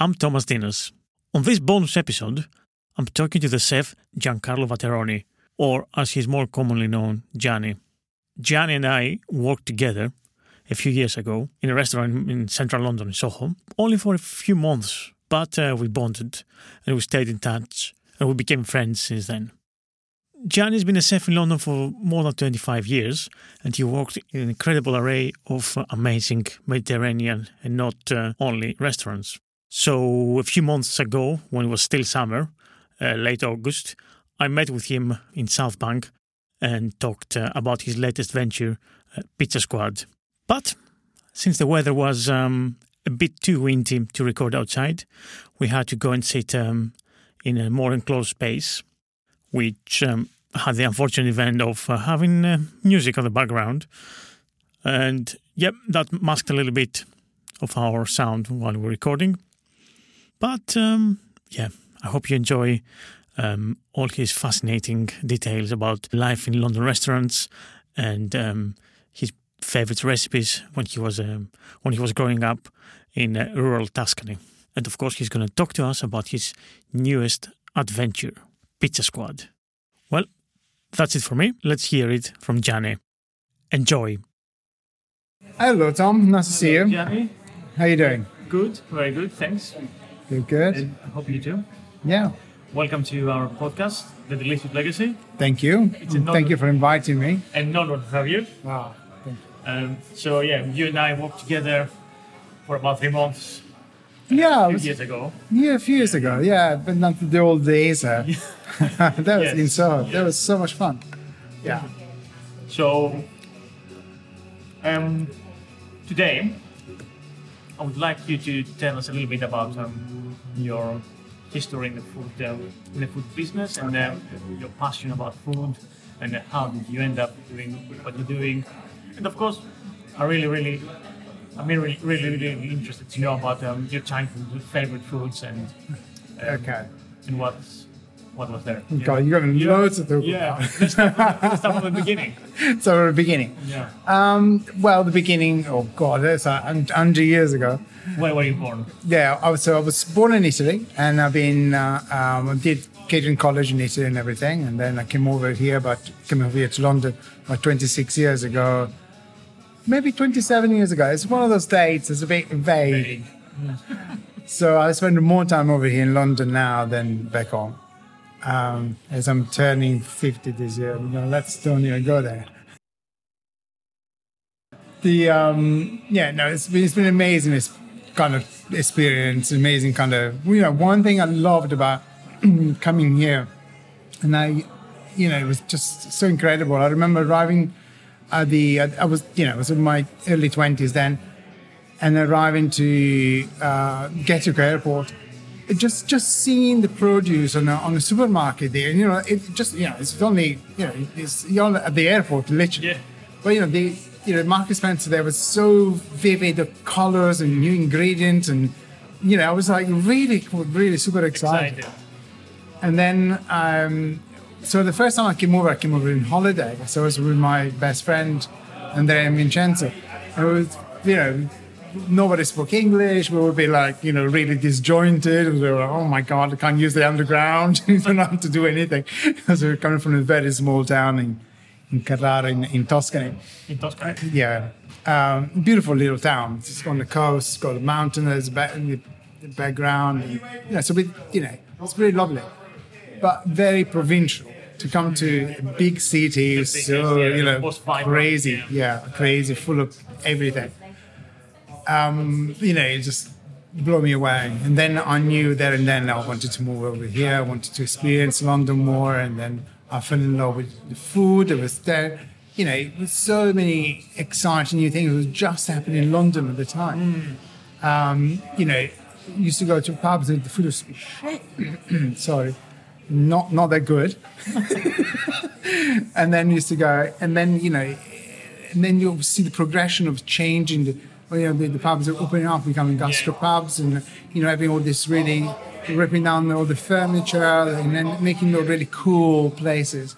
I'm Thomas Ntinas. On this bonus episode, I'm talking to the chef Giancarlo Vatteroni, or as he's more commonly known, Gianni. Gianni and I worked together a few years ago in a restaurant in central London, in Soho, only for a few months, but uh, we bonded and we stayed in touch and we became friends since then. Gianni's been a chef in London for more than 25 years, and he worked in an incredible array of amazing Mediterranean and not uh, only restaurants. So a few months ago, when it was still summer, uh, late August, I met with him in South Bank and talked uh, about his latest venture, uh, Pizza Squad. But since the weather was um, a bit too windy to record outside, we had to go and sit um, in a more enclosed space, which um, had the unfortunate event of uh, having uh, music on the background. And yep, that masked a little bit of our sound while we were recording. But um, yeah, I hope you enjoy um, all his fascinating details about life in London restaurants and um, his favorite recipes when he was um, when he was growing up in uh, rural Tuscany. And of course, he's going to talk to us about his newest adventure, Pizza Squad. Well, that's it for me. Let's hear it from Gianni. Enjoy. Hello, Tom. Nice to see you. Gianni, How are you doing? good, very good, thanks. Good, good. And I hope you too. Yeah. Welcome to our podcast, The Delicious Legacy. Thank you. It's an honor. Thank you for inviting me. And not to have you. Wow. Thank Um, so yeah, you and I worked together for about three months. Yeah, a few was, years ago. yeah, a few years ago. Yeah, but not the old days. Uh, that was Yes. in Soho. That was so much fun. Yeah. So um, today, I would like you to tell us a little bit about um, your history in the food um, in the food business and um, your passion about food and how did you end up doing what you're doing. And of course, I really, really, I'm really, really, really interested to know about um, your childhood favorite foods and um, Okay. and what's what was there. God, you got loads to talk Yeah, about. from- let's start from the beginning. so, at the beginning. Yeah. Um, well, the beginning, oh God, that's uh, 100 years ago. Where were you born? Yeah, I was, so I was born in Italy, and I've been uh, um, I did college in Italy and everything, and then I came over here, but came over here to London about 26 years ago, maybe 27 years ago. It's one of those dates. It's a bit vague. So I spend more time over here in London now than back home. Um, as I'm turning 50 this year, you know, let's don't even go there. The um, yeah, no, it's been it's been amazing. It's kind of experience, amazing kind of you know. One thing I loved about coming here, and I, you know, it was just so incredible. I remember arriving at the I was you know I was in my early twenties then, and arriving to uh, Gatwick Airport. Just just seeing the produce on a, on a supermarket there, you know, it just you know it's only you know it's you're at the airport literally. Yeah. But you know, the you know Marks & Spencer there was so vivid, the colors and new ingredients, and you know I was like really, really super excited. Excited. And then, um, so the first time I came over, I came over in holiday. So I was with my best friend, Andrea Vincenzo. And it was, you know, nobody spoke English. We would be like, you know, really disjointed. We were like, oh my God, I can't use the underground. we don't how to do anything. Because we were coming from a very small town in, in Carrara in, in Tuscany. In Tuscany. Yeah, um, beautiful little town. It's on the coast. It's got a mountain as back in the, background. And, you know, so we, you know, it's very lovely, but very provincial. To come to a big city is so you know crazy, yeah. yeah, crazy, full of everything. Um, you know, it just blew me away. And then I knew there and then I wanted to move over here. I wanted to experience London more. And then I fell in love with the food. It was there. You know, it was so many exciting new things. It was just happening in London at the time. Um, you know, used to go to pubs and the food was. Sorry, not not that good. and then used to go, and then you know, and then you'll see the progression of changing the. Well, You know, the, the pubs are opening up, becoming gastro pubs, and you know, having all this really ripping down all the furniture and then making them really cool places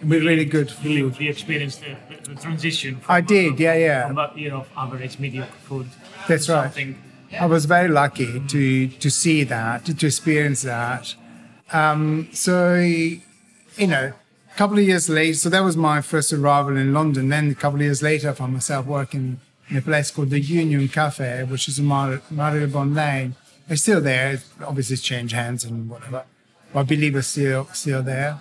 with really good food. you experienced the, the, the transition. From, I did, yeah, yeah. From that year of average mediocre food. That's right. I was very lucky to to see that, to, to experience that. Um, so, you know, a couple of years later, so that was my first arrival in London. Then a couple of years later, I found myself working in a place called the Union Cafe, which is in Mar- Marylebone Lane. It's still there. It's obviously, it's changed hands and whatever. But I believe it's still still there.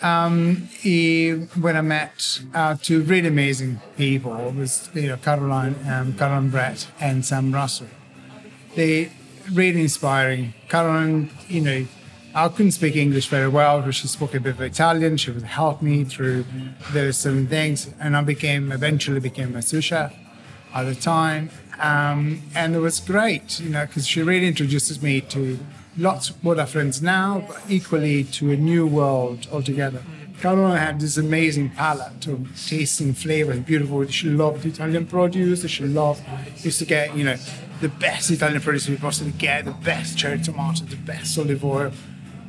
Um, he, when I met uh, two really amazing people, it was you know Caroline, um, Caroline Brett, and Sam Russell they really inspiring. Caroline, you know, I couldn't speak English very well, but she spoke a bit of Italian. She would help me through those certain things, and I became eventually became a sous chef at the time, um, and it was great, you know, because she really introduces me to lots of what are friends now, but equally to a new world altogether. Caroline had this amazing palette of tasting flavors, beautiful. She loved Italian produce. She loved used to get you know the best Italian produce we possibly get, the best cherry tomato, the best olive oil.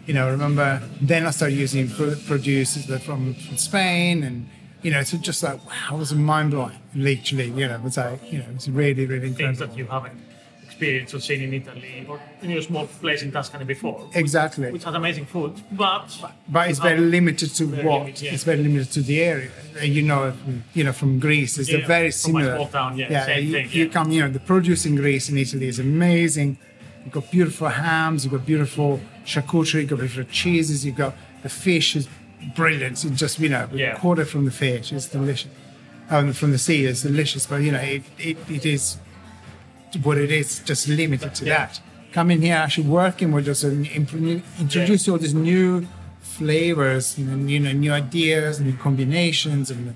You know, remember then I started using pro- produce from, from Spain, and you know, it's just like wow, it was mind blowing. Literally, you know, it was like you know, it was really, really things that you haven't experienced or seen in Italy or in your small place in Tuscany before. Exactly. Which has amazing food, but but it's very limited to Very what yeah. it's very limited to the area. And you know, you know from Greece, it's a Yeah, very similar. small town, yeah, same you, thing, you come, you know, the produce in Greece and Italy is amazing. You've got beautiful hams, you've got beautiful charcuterie, you've got beautiful cheeses, you've got the fish is brilliant. It's just you know, Yeah. quarter from the fish is delicious. Um, from the sea is delicious, but you know, it, it, it is what it is, just limited to that. Coming here, actually working with us and introduce all these new flavors and you know new ideas and new combinations, and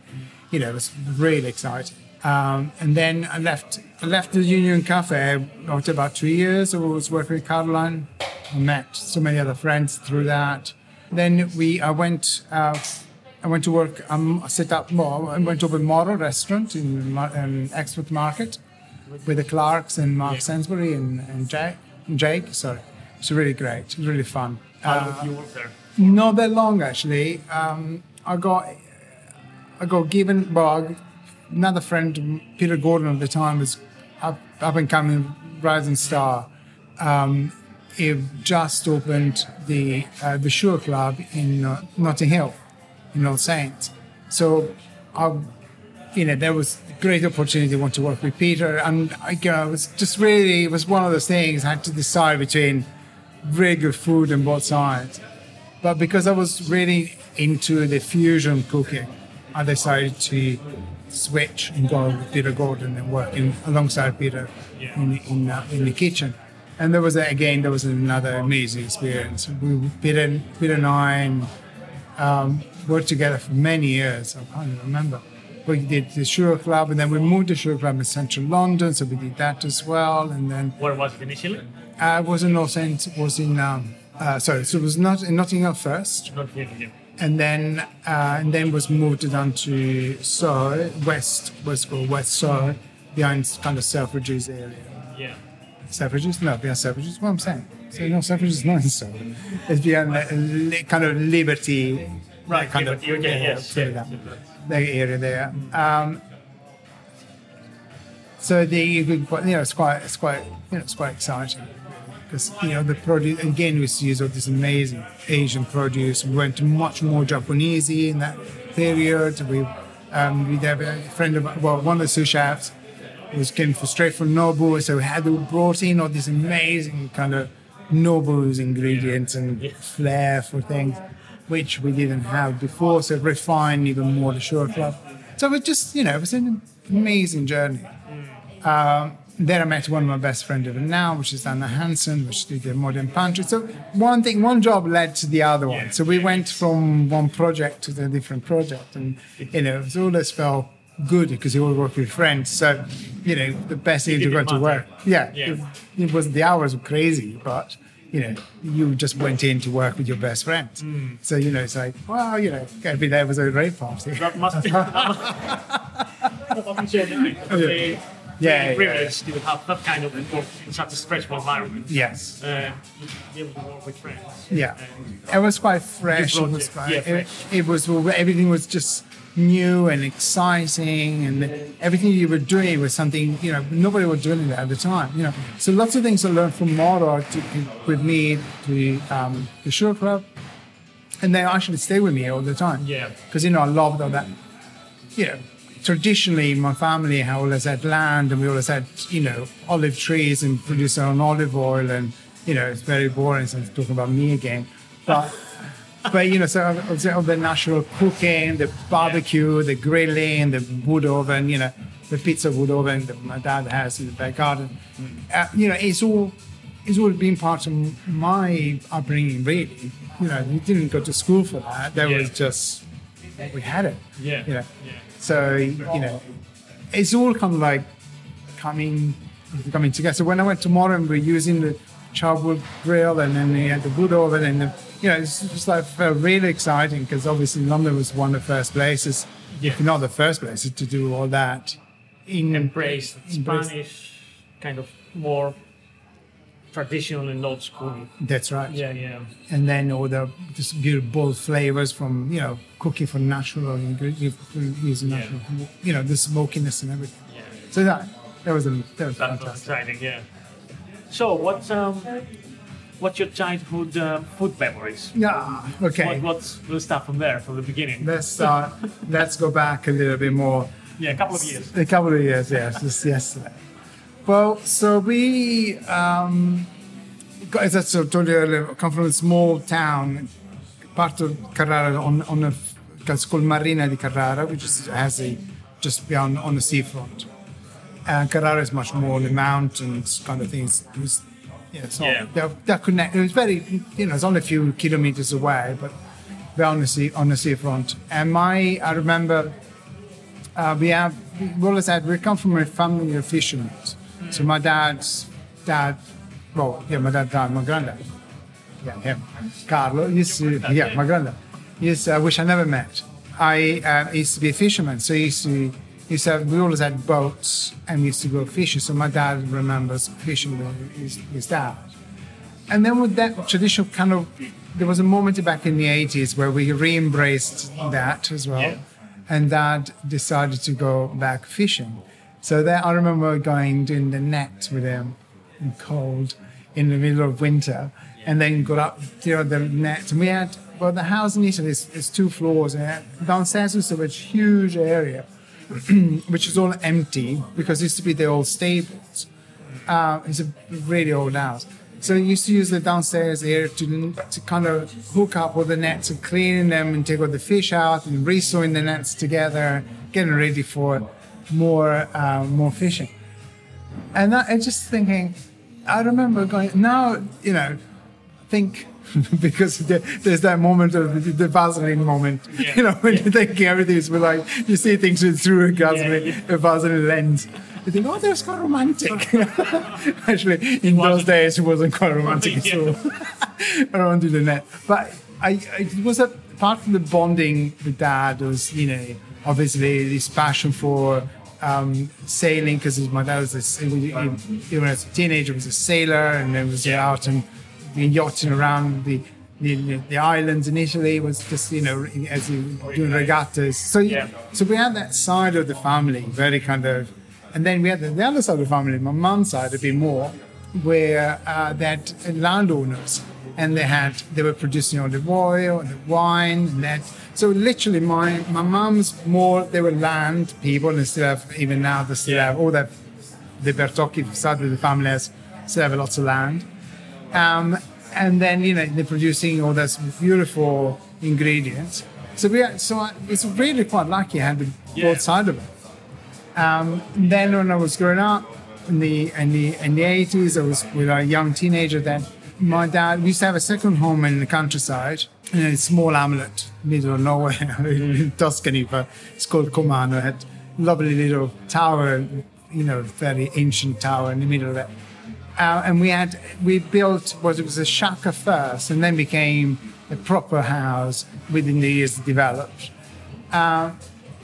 you know it's really exciting. Um, and then I left. I left the Union Cafe after about two years. I was working with Caroline. I met so many other friends through that. Then we. I went. Uh, I went to work. Um, I set up. Well, I went to a Moro restaurant in um, Exmouth Market with the Clarks and Mark Sainsbury and, and Jake. Jake, sorry. It's really great. It's really fun. how Uh, long you work there? not that long actually. Um, I got I got given well another friend Peter Gordon at the time was up up and coming rising star. Um, he just opened the uh, the Sugar Club in uh, Notting Hill, in All Saints. So I you know, there was a great opportunity to want to work with Peter. And I, you know, it was just really, it was one of those things I had to decide between really good food on both sides. But because I was really into the fusion cooking, I decided to switch and go with Peter Gordon and work in, alongside Peter in, in, uh, in the kitchen. And there was, a, again, there was another amazing experience. We, Peter, Peter and I um, worked together for many years. I can't even remember. We did the Sugar Club, and then we moved to Sugar Club in central London, so we did that as well. And then Where was it initially? I was in Los Angeles, was in um, uh, sorry, so it was not in Nottingham first, Not here, yeah. and then uh, and then was moved down to Surrey, West, what's called West Surrey, behind kind of Selfridges area. Yeah. Selfridges? No, behind Selfridges. What I'm saying. So no, Selfridges is not Surrey. It's beyond li- kind of Liberty, Right, kind Liberty, of okay, yes, sort of yeah. that, area there. Um, so the you could quite- you know it's quite it's quite you know it's quite exciting because you know the produce again we used to use all this amazing Asian produce. We went much more Japanesey in that period. We um, we have a friend of well, one of the sous chefs was came for straight from Nobu, so we had brought in all these amazing kind of Nobu's ingredients and flair for things, which we didn't have before. So refined even more the Sugar Club. So it was just you know it was an amazing journey. Um, then I met one of my best friends even now, which is Anna Hansen, which did the modern pantry. So one thing, one job led to the other one. So we went from one project to the different project, and you know, it was all always felt good because you all work with friends. So you know, the best thing to go to work. Yeah, Yeah. It, it was the hours were crazy, but you know, you just went in to work with your best friends. So you know, it's like, well, you know, every day was a great party. That must be. be so nice. Yeah. Yeah, Yeah, yeah, privileged to have that kind of work in such a stressful environment. Yes. Uh, be able to work with friends. Yeah, And it was quite fresh. It was it- quite, yeah, it, fresh. it was everything was just new and exciting, and everything you were doing was something you know nobody was doing it at the time. You know, so lots of things I learned from Moro to, with me to um, the Sugar Club, and they actually stay with me all the time. Yeah. because you know I loved all that. You know, traditionally my family had always had land, and we always had you know olive trees and produce our own olive oil, and you know it's very boring. So I'm talking about me again, but. But you know, so of of the natural cooking, the barbecue, the grilling, the wood oven, you know, the pizza wood oven that my dad has in the back garden. Uh, you know, it's all it's all been part of my upbringing. Really, you know, we didn't go to school for that. That was just we had it. Yeah. You know, Yeah. so you know, it's all kind of like coming coming together. So when I went to Moro, we're using the charwood grill, and then we had the wood oven, and the, you know, it's just like felt really exciting because obviously London was one of the first places, if not the first places, to do all that. In Embrace Embrace- Spanish, kind of more traditional and old school. That's right. Yeah, yeah. and then all the just beautiful flavors from you know cooking for natural ingredients, using Yeah. natural, you know, the smokiness and everything. Yeah. So that that was a, that was That was fantastic. exciting, yeah. So, what's um, what's your childhood uh, food memories? Yeah. Okay. What, what's we'll start from there, from the beginning. Let's start. let's go back a little bit more. Yeah, a couple of years. A couple of years, yes, just yesterday. Well, so we, um, got- as I told you earlier, come from a small town, part of Carrara, on, on a, it's called Marina di Carrara, which is, has a, just beyond on the seafront. And Carrara is much more on the mountains kind of things. It was, yeah, not, Yeah. They're, they're connect, it was very, you know, it's only a few kilometers away, but they're on the sea, on the seafront. And my, I remember uh, we have we always had we come from a family of fishermen. So my dad's dad, well, yeah, my dad died, my granddad, yeah, him, Carlo used to, yeah, my granddad, used, uh, which I never met. I uh, used to be a fisherman, so he used to. Used to have, we always had boats and we used to go fishing. So my dad remembers fishing with his, his dad. And then with that traditional kind of, there was a moment back in the 80s where we re-embraced that as well. Yeah. And dad decided to go back fishing. So there, I remember going doing the net with him in cold in the middle of winter and then got up to the net. And we had, well, the house in Italy is, is two floors. And downstairs was a huge area, which is all empty because it used to be the old stables uh, it's a really old house. So I used to use the downstairs area to, to kind of hook up all the nets and cleaning them and take all the fish out and resewing the nets together, getting ready for more uh, more fishing. And I, I just thinking, I remember going now, you know, think because there, there's that moment of the, Vaseline moment, Yeah. you know, when you're thinking everything is like you see things through a Vaseline, yeah. a Vaseline lens. You think, oh, that's quite romantic. Actually, in those days, it wasn't quite romantic Yeah. at all. Around to the net, but I, I it was a part of the bonding with dad was, you know, obviously this passion for um, sailing because my dad was a, he- he- even as a teenager was a sailor and then was out and yachting around the, the the islands in Italy was just you know as you doing regattas. So Yeah. so we had that side of the family very kind of, and then we had the, the other side of the family, my mum's side a bit more, where uh, that landowners and they had they were producing olive oil and the wine and that. So literally, my my mom's more they were land people and still have even now they still have all that the Bertocchi side of the family has still have lots of land. Um, and then you know they're producing all those beautiful ingredients. So we are, so I, it's really quite lucky I had the, both sides of it. Um, then when I was growing up in the in the in the eighties, I was with a young teenager. Then my dad we used to have a second home in the countryside in a small hamlet, middle of nowhere in Tuscany, but it's called Comano. It had lovely little tower, you know, very ancient tower in the middle of it. Uh, and we had we built what it was a shack at first, and then became a proper house within the years developed. Uh,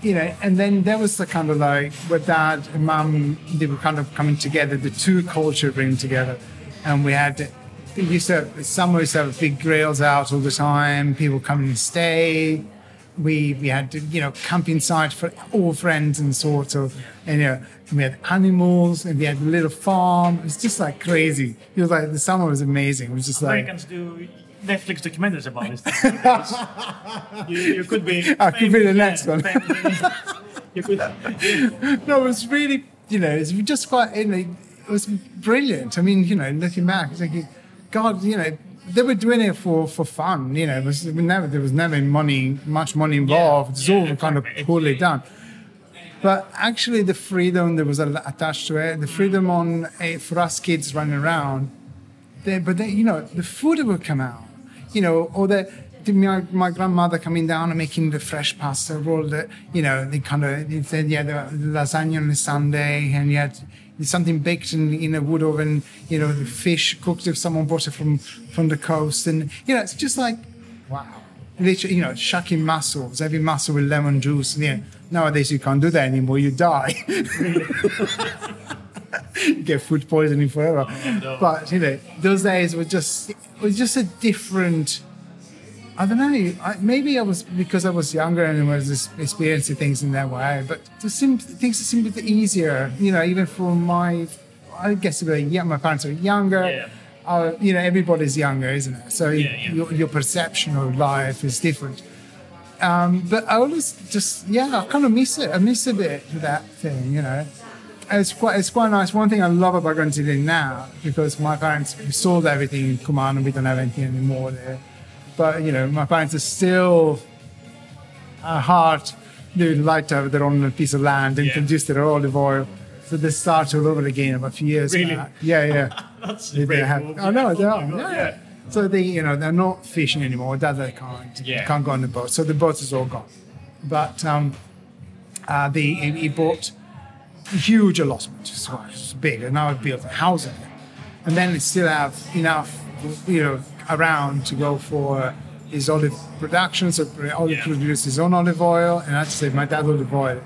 you know, and then there was the kind of like where dad and mum they were kind of coming together, the two culture bringing together, and we had we used to have, summer used to have big grills out all the time, people coming and stay. We we had to, you know camping site for all friends and sort of, and you know and we had animals and we had a little farm. It was just like crazy. It was like the summer was amazing. It was just like Americans do Netflix documentaries about this. you, you could be. I could be the next one. you could. no, it was really, you know, it's just quite, you know, it was brilliant. I mean, you know, looking back, it's like, God, you know, they were doing it for, for fun, you know, it was never, there was never money, much money involved. it's all yeah, kind of poorly done. But actually, the freedom that was attached to it, the freedom on eh, for us kids running around, they, but they, you know, the food would come out, you know, or the, the my, my grandmother coming down and making the fresh pasta roll, the, you know, they kind of said, yeah, the lasagna on a Sunday, and had something baked in, in a wood oven, you know, the fish cooked if someone brought it from from the coast, and you know, it's just like, wow. Literally, you know, shucking muscles, every muscle with lemon juice. And, you know, nowadays you can't do that anymore. You die. you get food poisoning forever. Oh, but you know, those days were just it was just a different. I don't know. I, maybe I was because I was younger and I was experiencing things in that way. But the sim- things seemed a bit easier. You know, even for my, I guess were my parents were younger. Yeah. Uh, you know, everybody's younger, isn't it? So Yeah, yeah. Your, your perception of life is different. Um, but I always just, yeah, I kind of miss it. I miss a bit that thing, you know. It's quite, it's quite nice. One thing I love about going to Italy now, because my parents sold everything in and we don't have anything anymore there. But, you know, my parents are still at heart, they would like to have their own piece of land and Yeah. produce their olive oil. So they start all over again about a few years Really? back. Yeah, yeah. That's They, have, move. I know they Oh are. yeah. yeah. So they, you know, they're not fishing anymore. That they can't. Yeah. Can't go on the boat. So the boat is all gone. But um, uh, the he, he bought a huge allotment. It's, it's big, and now it built a house in it. And then it still have enough, you know, around to go for his olive production. So olive Yeah. produces his own olive oil, and I have to say, my dad's olive oil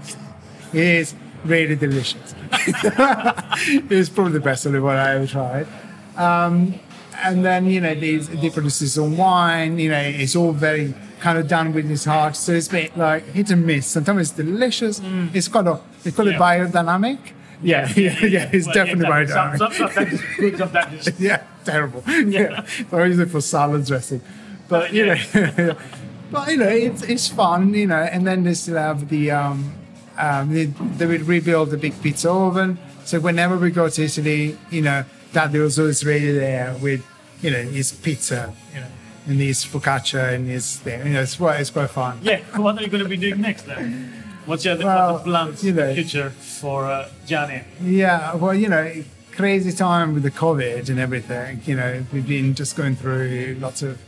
is really delicious. it's probably the best olive oil I ever tried. Um, and then you know these produce his wine. You know it's all very kind of done with his heart. So it's a bit like hit and miss. Sometimes it's delicious. It's kind of they call Mm. Yeah. it biodynamic. Yeah, yeah, yeah. It's Well, definitely exactly. biodynamic. Some, some, sometimes good, sometimes yeah, terrible. Yeah, so I use it for salad dressing. But you know, but you know, it's it's fun. You know, and then they still have the um, um they, they would rebuild the big pizza oven. So whenever we go to Italy, you know, that was always ready there with you know his pizza, you know, and his focaccia and his thing. You know, it's quite it's quite fun. Yeah, what are you going to be doing next then? What's your Well, plans you the know. future for uh, Gianni? Yeah, well, you know, crazy time with the COVID and everything. You know, we've been just going through lots of,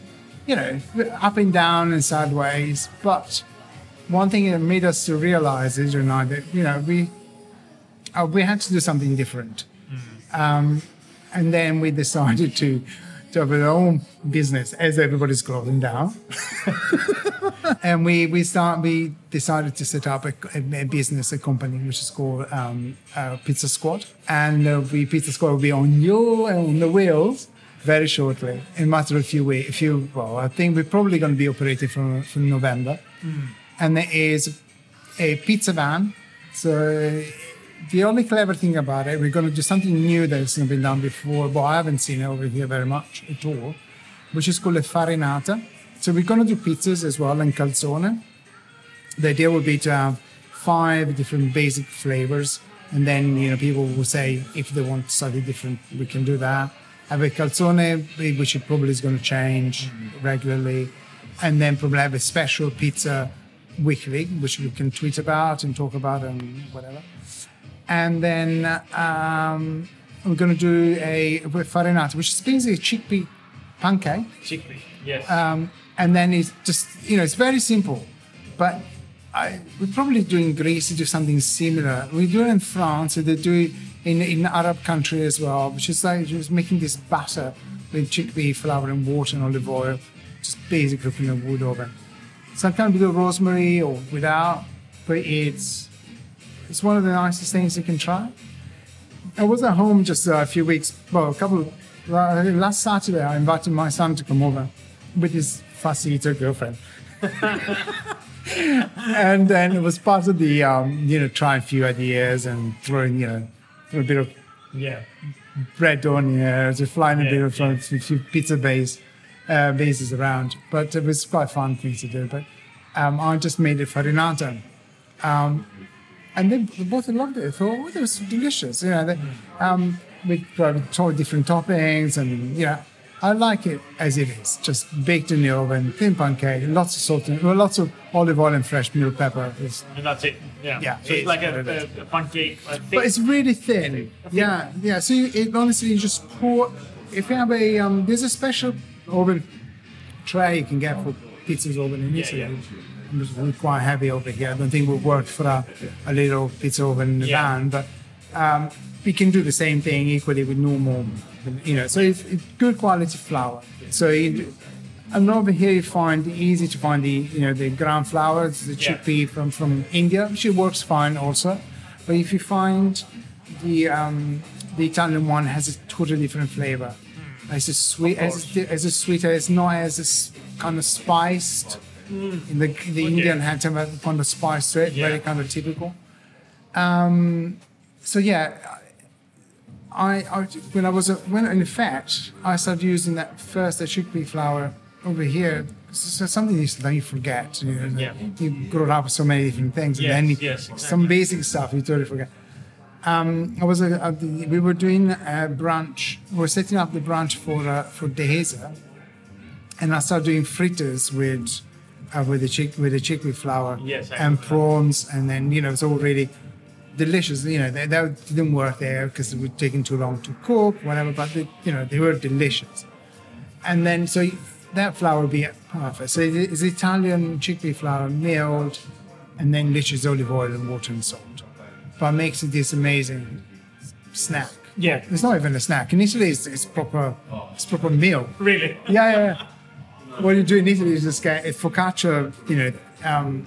you know, up and down and sideways. But one thing that made us to realize is, you know, that you know we uh, we had to do something different, um, and then we decided to to have our own business as everybody's closing down. and we we start we decided to set up a, a, a business a company which is called um, uh, Pizza Squad. And uh, we Pizza Squad will be on you and on the wheels very shortly in a matter of a few weeks a few well I think we're probably going to be operating from from November and there is a pizza van so the only clever thing about it we're going to do something new that's not been done before but I haven't seen it over here very much at all which is called a farinata. So we're going to do pizzas as well and calzone. The idea would be to have five different basic flavors, and then you know people will say if they want something different, we can do that. Have a calzone, which it probably is going to change mm. regularly, and then probably have a special pizza weekly, which you can tweet about and talk about and whatever. And then um, we're going to do a farinata, which is basically a chickpea pancake. Chickpea, yes. Um, and then it's just, you know, it's very simple. But I, we're probably doing Greece to do something similar. We do it in France, and they do it in, in Arab country as well, which is like just making this batter with chickpea flour and water and olive oil, just basically cooking a wood oven. Sometimes with rosemary or without, but it's it's one of the nicest things you can try. I was at home just a few weeks, well, a couple of, last Saturday, I invited my son to come over with his fussy eater girlfriend. and then it was part of the, um, you know, trying a few ideas and throwing, you know, a bit of yeah. bread on here, just flying a Yeah, bit of yeah. a few pizza base, uh, bases around. But it was quite a fun thing to do. But um, I just made it farinata. Um, and they both loved it. They thought, oh, that was delicious. You know, they, um, we tried different toppings and, you know, I like it as it is, just baked in the oven, thin pancake, lots of salt, and, well, lots of olive oil and fresh milk pepper. It's, And that's it. Yeah. Yeah, So it it's like a, it a, pancake. But it's really thin. Yeah, yeah. So you, it, honestly, you just pour. If you have a, um, there's a special oven tray you can get for pizzas oven in Italy. really quite heavy over here. I don't think it would work for a, a little pizza oven in the Yeah. van, but um, we can do the same thing equally with normal, you know. So it's, it's good quality flour. So you, and over here you find easy to find the you know the ground flour, the Yeah. chickpea from from India, which works fine also. But if you find the um, the Italian one has a totally different flavor. It's a sweet, as a, as a sweeter. It's not as kind of spiced. In the the Indian had some kind of spice to it, Yeah. very kind of typical. Um, so yeah, I, I when I was a, when in fact I started using that first the chickpea flour over here. So something you, that you forget. You, know, Yeah. you grow up with so many different things, Yes, and then you, yes, some basic stuff you totally forget. Um, I was the, we were doing a branch. We were setting up the branch for uh, for Dehesa, and I started doing fritters with uh, with the chick with the chickpea flour Yes, and prawns, and then you know it's all really delicious. You know that, that didn't work there because it was taking too long to cook, whatever. But they, you know they were delicious. And then so that flour would be perfect. So it's Italian chickpea flour milled, and then literally olive oil and water and salt. But makes it this amazing snack. Yeah. It's not even a snack. In Italy, it's, it's proper. It's proper meal. really. Yeah, yeah, yeah. What you do in Italy is just get a focaccia, you know, um,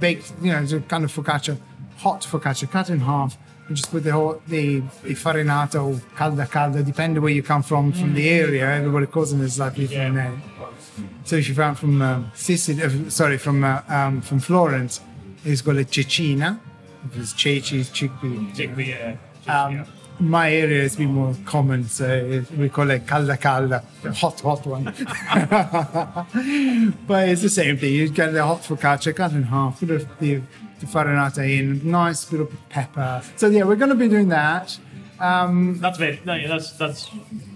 baked, you know, it's a kind of focaccia, hot focaccia, cut in half. and just put the whole, the, the farinata or calda calda, depending where you come from, from the area. Everybody calls them a slightly different name. So if you come from um, Sicily, uh, sorry, from uh, um, from Florence, it's called a cecina. It's ceci, chickpea. Chickpea. Yeah. Um, my area has been more common, so it- we call it calda calda, the hot, hot one. but it's the same thing. You get the hot focaccia cut in half, put the, the, the farinata in, nice bit of pepper. So yeah, we're going to be doing that. That's very. No, yeah, that's that's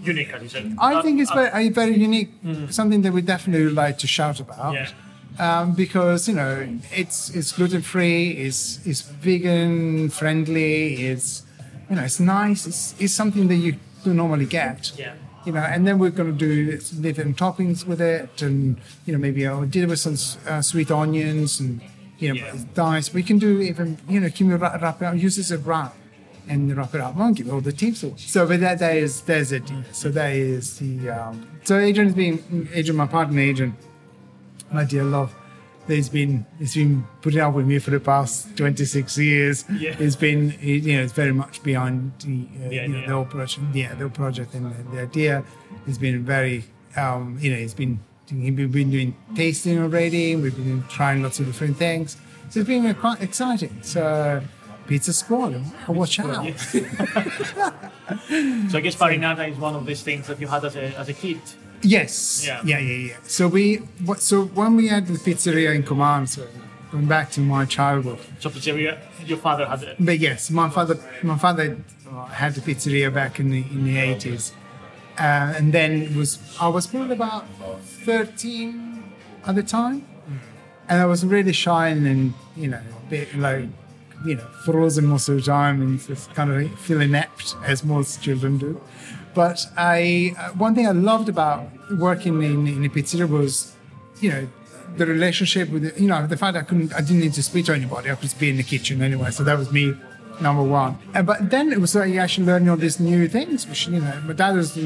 unique, as you said. I Uh, think it's uh, very, a very unique, something that we definitely like to shout about. Yeah. Um, because you know it's it's gluten free, it's it's vegan friendly, it's you know it's nice, it's, it's something that you don't normally get. Yeah. You know, and then we're going to do different toppings with it, and you know maybe I'll did it with some uh, sweet onions and you know Yeah. diced. We can do even you know can we wrap, wrap it up, use this as a wrap and wrap it up. I won't give all the tips. So, but that, that is there's it. So that is the um, so Adrian's been Adrian, my partner Adrian, my dear love. He's been he's been putting up with me for the past 26 years. Yeah. It's been you know it's very much beyond the, uh, The you know, the whole project. Yeah, the whole project and the, the idea has been very um, you know it's been we've been doing tasting already. We've been trying lots of different things. So it's been quite exciting. So pizza squad, watch out. So I guess farinata is one of these things that you had as a as a kid. Yes. Yeah. Yeah. Yeah. Yeah. So we. what- So when we had the pizzeria in Comano, so going back to my childhood. So pizzeria, your father had it. But yes, my father, my father uh, had the pizzeria back in the in the eighties, uh, and then was I was probably about thirteen at the time, and I was really shy and you know a bit like you know frozen most of the time and just kind of feel inept as most children do. But I uh, one thing I loved about working in in a pizzeria was you know the relationship with the, you know the fact I couldn't I didn't need to speak to anybody. I could just be in the kitchen anyway so that was me number one. And, but then it was like actually learning all these new things which you know my dad was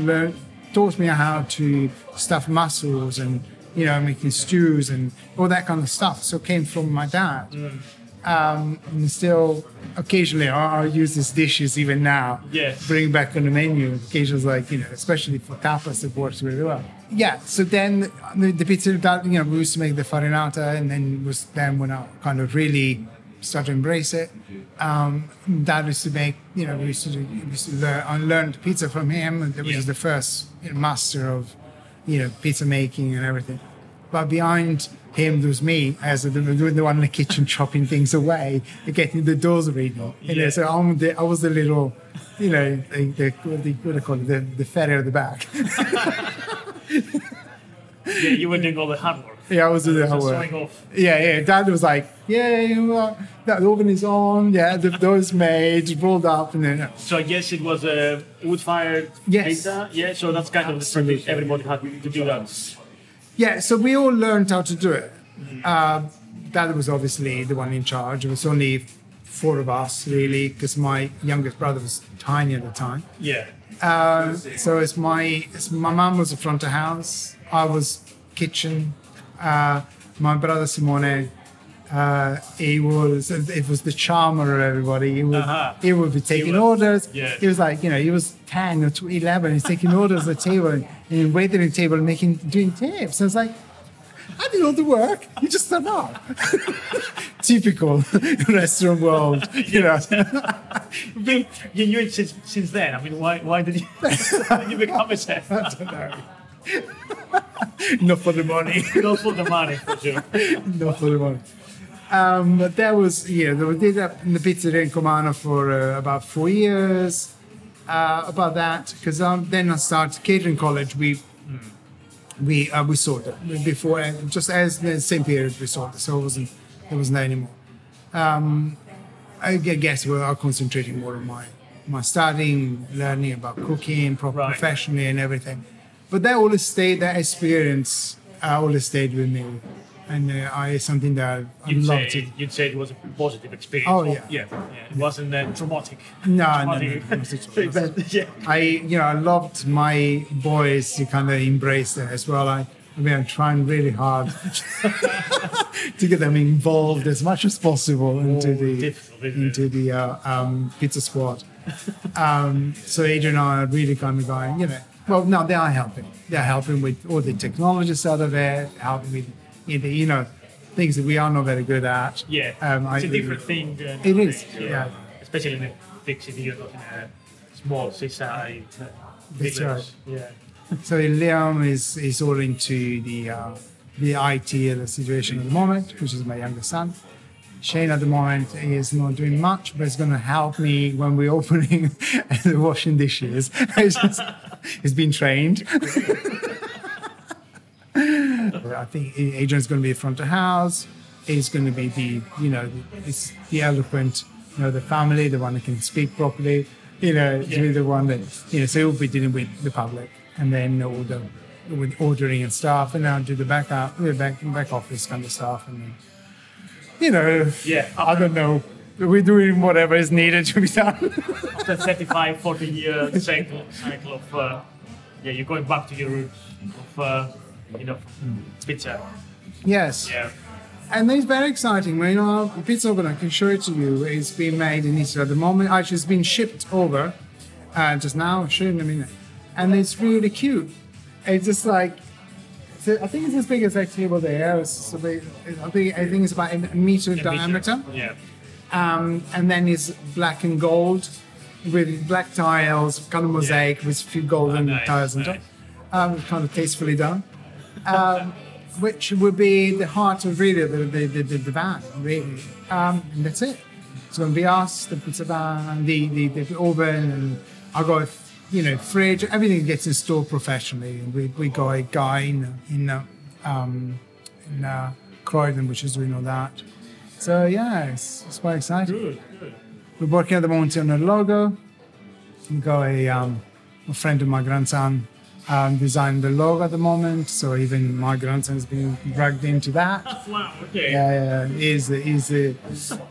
taught me how to stuff mussels and you know making stews and all that kind of stuff. So it came from my dad um, and still occasionally I- I'll use these dishes even now. Yes. Bring back on the menu. Occasions like you know, especially for tapas, it works really well. Yeah. So then the, the pizza that you know we used to make the farinata, and then was then when I kind of really started to embrace it. Um, Dad used to make you know we used to we used to learn I learned pizza from him, and which Yeah. is the first you know, master of you know pizza making and everything. But behind him, there was me as the, the, one in the kitchen chopping things away, getting the doors ready. You know, so I'm the, I was the little, you know, the, the, what do you- what do you call it, the, the ferry at the back. Yeah, you were doing all the hard work. yeah, I was doing the whole work. off. Yeah, yeah. Dad was like, yeah, uh, that oven is on. Yeah, the door's made, rolled up, and then So I guess it was a wood-fired Yes. pizza. Yeah, so that's kind of the. Everybody had to do that. Yeah, so we all learned how to do it. Uh, Dad was obviously the one in charge. It was only four of us, really, because my youngest brother was tiny at the time. Yeah. Uh, so it's my it's, my mum was the front of house. I was kitchen. Uh, my brother Simone, uh, he was it was the charmer of everybody. He would Uh-huh. he would be taking was- orders. yeah. He was like you know he was ten or tw- eleven. He's taking orders at the table and, and waiting at the table and making doing tips. I was like. I did all the work. You just turn up. Typical restaurant world, you know. But you knew it since, since then. I mean, why, why did you, did you become a chef? I don't know. Not for the money. Not for the money, for sure. Not for the money. Um, but that was, yeah, we did that in the pizzeria in Comano for uh, about four years. Uh, about that, because um, then I started catering college. We we uh, we sold it before, just as the same period we sold it, so it wasn't it wasn't there anymore. Um, I guess we are concentrating more on my my studying, learning about cooking, Right. professionally, and everything. But that always stayed. That experience uh, always stayed with me, and uh, I something that I You'd love to. say, you'd say it was a positive experience. Oh, yeah. yeah, yeah. It wasn't uh, traumatic. No, no, traumatic no, at all. event. Yeah. I, you know, I loved my boys to kind of embrace that as well. I, I mean, I'm trying really hard to get them involved as much as possible into the difficult, it? into the uh, um, pizza squad. um, so Adrian and I are really kind of going, you know, well, no, they are helping. They're helping with all the technology side of it, helping with, you know, you know, things that we are not very good at. Yeah. Um, it's I- a different thing. It is, yeah. yeah. Especially in a big city, you're not in a small seaside uh, That's village. Yeah. So Liam is is all into the uh, the IT and the situation at the moment, which is my younger son. Shane at the moment is not doing much, but it's going to help me when we're opening and washing dishes. It's just- he's been trained. I think Adrian's going to be the front of house. He's going to be the, you know, the, it's the eloquent, you know, the family, the one that can speak properly, you know, be the one that, you know, so he'll be dealing with the public and then all the, with ordering and stuff, and I'll do the back, up, the back, back office kind of stuff. And then, you know, Yeah. I don't know. We're doing whatever is needed to be done. After 35, 40 year cycle, cycle of, uh, yeah, you're going back to your roots of, uh, you know, pizza. yes. Yeah. And it's very exciting. You know, the pizza oven, I can show it to you. is being made in Italy at the moment. Actually, it's been shipped over uh, just now. I'll show you in a minute. And it's really cute. It's just like, I think it's as big as that table there. It's, a bit- I think I think it's about a meter in diameter. Yeah. Um, and then it's black and gold with black tiles, kind of mosaic with a few golden Oh, nice, tiles on top. um, kind of tastefully done, um, which would be the heart of really the, the, the, the, really. Um, and that's it. It's going to be us, the pizza van, the, the, the oven, and I got, you know, fridge, everything gets installed professionally. And we, we got a guy in, in, uh, um, in uh, Croydon, which is doing all that. So, yeah, it's, it's quite exciting. Good, good. We're working at the moment on a logo. We got a, um, a friend of my grandson um, designed the logo at the moment, so even my grandson has been dragged into that. Wow. Okay. Yeah, yeah, he's he's the,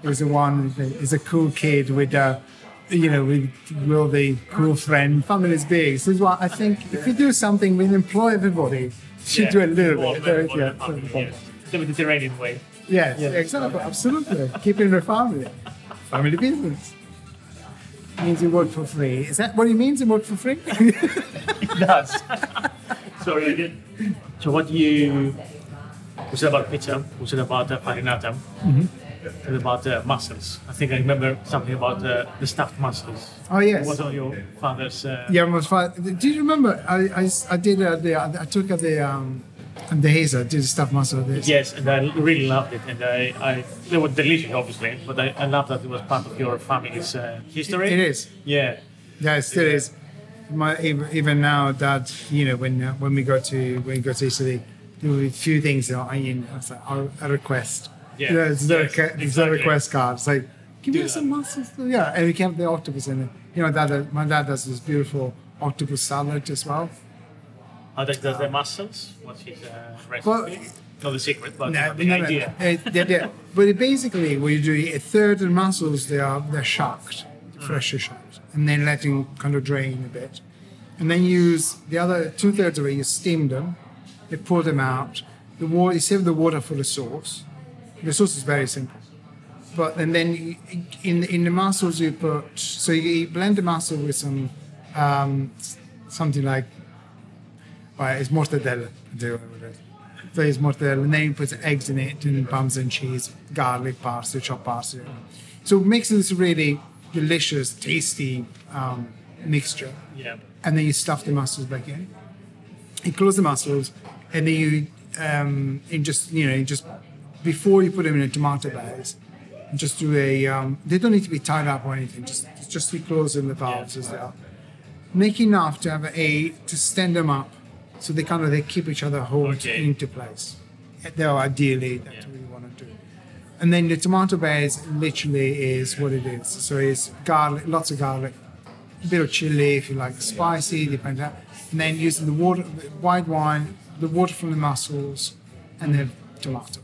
he's the one. He's a cool kid with, a. you know, with will the cool friend. Family is big. This is what I think. If you do something, we employ everybody. Should do a little bit. More yeah, family, yes. The Mediterranean way. Yes, exactly, absolutely. Keeping the family. Family business. Means you work for free. Is that what it means to work for free? It does. Sorry again. So what you said about pizza, said about uh, farinata, Mm-hmm. and about uh, mussels. I think I remember something about uh, the stuffed mussels. Oh, yes. What was your father's? Uh, yeah, my father. Do you remember? I, I, I did uh, the I took uh, the um the hazer, did the stuffed mussel. of This. Yes, and I really loved it, and I, I they were delicious, obviously, but I, I love that it was part of your family's uh, history. It is. Yeah. Yeah, it still is. My even, now, Dad, you know, when uh, when we go to when we go to Italy, there were a few things that I, you know, it's like, a, a request. Yeah, You know, it's the, yes, it's exactly. the request card. It's like, give Do me some mussels. Yeah, and we kept the octopus in it. You know, Dad, my dad does this beautiful octopus salad as well. How does does the mussels? What's his uh, recipe? Well, Not the secret, but No, the no, no, idea. no. Uh, they- they- but basically, what you do, a third of the mussels, they are they're shocked, freshly shocked, and then letting kind of drain a bit, and then you use the other two thirds of it. You steam them, you pour them out. The water, you save the water for the sauce. The sauce is very simple, but and then you, in in the mussels you put so you, you blend the mussel with some um, something like well, it's mortadella. Do it with it. It's mortadella, and then you put eggs in it, and parmesan cheese, garlic, parsley, chopped parsley. So it makes this really delicious, tasty um, mixture. Yeah. And then you stuff the mussels back in. You close the mussels, and then you, um, and just you know, you just before you put them in a tomato base, just do a. Um, they don't need to be tied up or anything. Just just you close them the valves as they are. Make enough to have a to stand them up, so they kind of they keep each other hold Okay. into place. Are ideally that's what we want to do. And then the tomato base literally is what it is. So it's garlic, lots of garlic, a bit of chili if you like spicy, depends on. And then using the water, the white wine, the water from the mussels, and then tomato.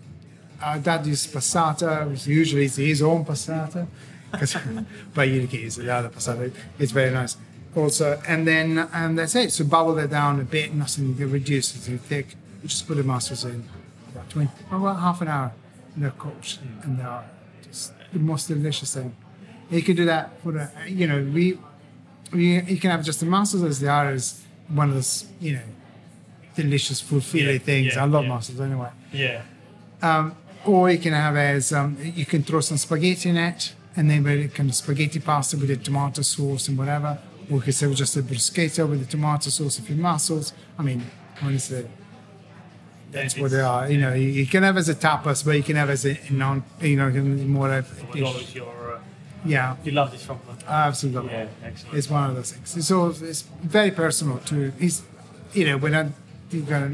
Our dad uses passata, which usually is his own passata, but you can use the other passata. It's very nice. Also, and then and that's it. So bubble that down a bit, nothing to reduce it too thick. You just put the mussels in about 20, about half an hour, and they're cooked, and they are just the most delicious thing. You can do that for the, you know, we, we you can have just the mussels as they are as one of those, you know, delicious food filet Yeah, things. yeah, I love yeah. mussels anyway. Yeah. Or you can have as um, you can throw some spaghetti in it, and then kind of spaghetti pasta with the tomato sauce and whatever. You can serve just a bruschetta with the tomato sauce of your mussels. I mean, honestly, that's what they are. You know, you, you can have as a tapas, but you can have as a non, you know, more of a dish. your? Uh, Yeah, you love this from? Uh, absolutely. yeah. Excellent. It's one of those things. So it's very personal to. It's, you know, when I you got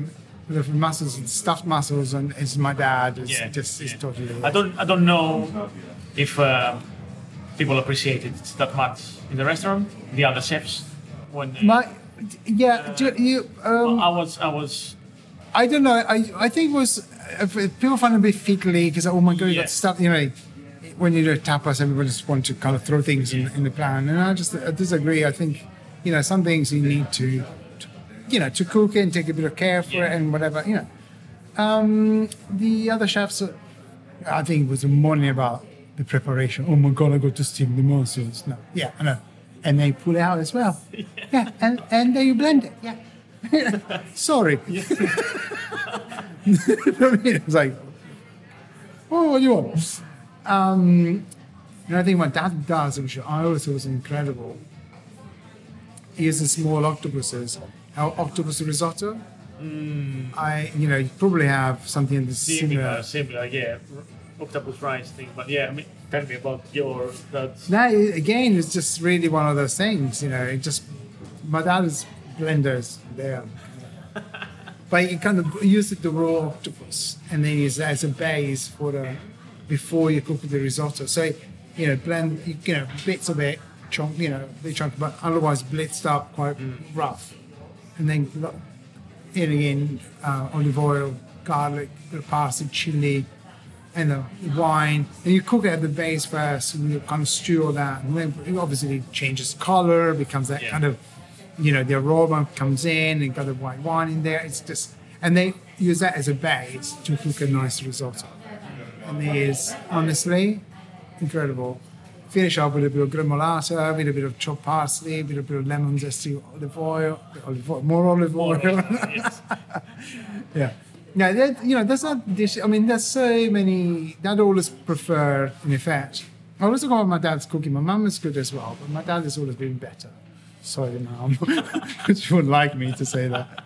the mussels, and stuffed mussels, and it's my dad. It's Yeah, just it's yeah. totally. I don't. I don't know if uh, people appreciate it that much in the restaurant. The other chefs. When My, yeah, do you. Um, I was. I was. I don't know. I I think it was uh, people find it a bit fiddly because oh my god, you Yeah. got stuff. You know, when you do tapas, everybody just want to kind of throw things in, in the plan, and I just I disagree. I think you know some things you need to, to you know, to cook it and take a bit of care for Yeah. it and whatever. You know, um, the other chefs, uh, I think, was moaning about the preparation. Oh my god, I got to steam the mussels. No, yeah, I know, and they pull it out as well. Yeah, and and then you blend it. Yeah. Sorry. what I mean? It's like, oh, what do you want? Um, and I think my dad does, which I always thought was incredible. He uses small octopuses o- octopus risotto. I, you know, you probably have something in the Similar, similar. similar, yeah. Octopus rice thing, but yeah, I mean, tell me about your That i- again it's just really one of those things, you know. It just my dad's blenders there, but you kind of use the raw octopus and then use that as a base for the before you cook the risotto. So you know, blend you, know bits of it, chunk, you know, big chunk, but otherwise blitzed up quite rough, and then in again uh, olive oil, garlic, bit of parsley, chili, and the wine. And you cook it at the base first, and you kind of stew all that. And then it obviously changes color, becomes that Yeah. kind of, you know, the aroma comes in, and got the white wine in there. It's just, and they use that as a base to cook a nice risotto. And it is honestly incredible. Finish off with a bit of gremolata, with a bit of chopped parsley, with a bit of lemon zesty, olive oil, olive oil, more olive oil. yes. Yeah. Yeah, that, you know, that's not dish. I mean, there's so many. Dad always prefer, in effect. I always talk about my dad's cooking. My mum is good as well, but my dad has always been better. Sorry, mum. she wouldn't like me to say that.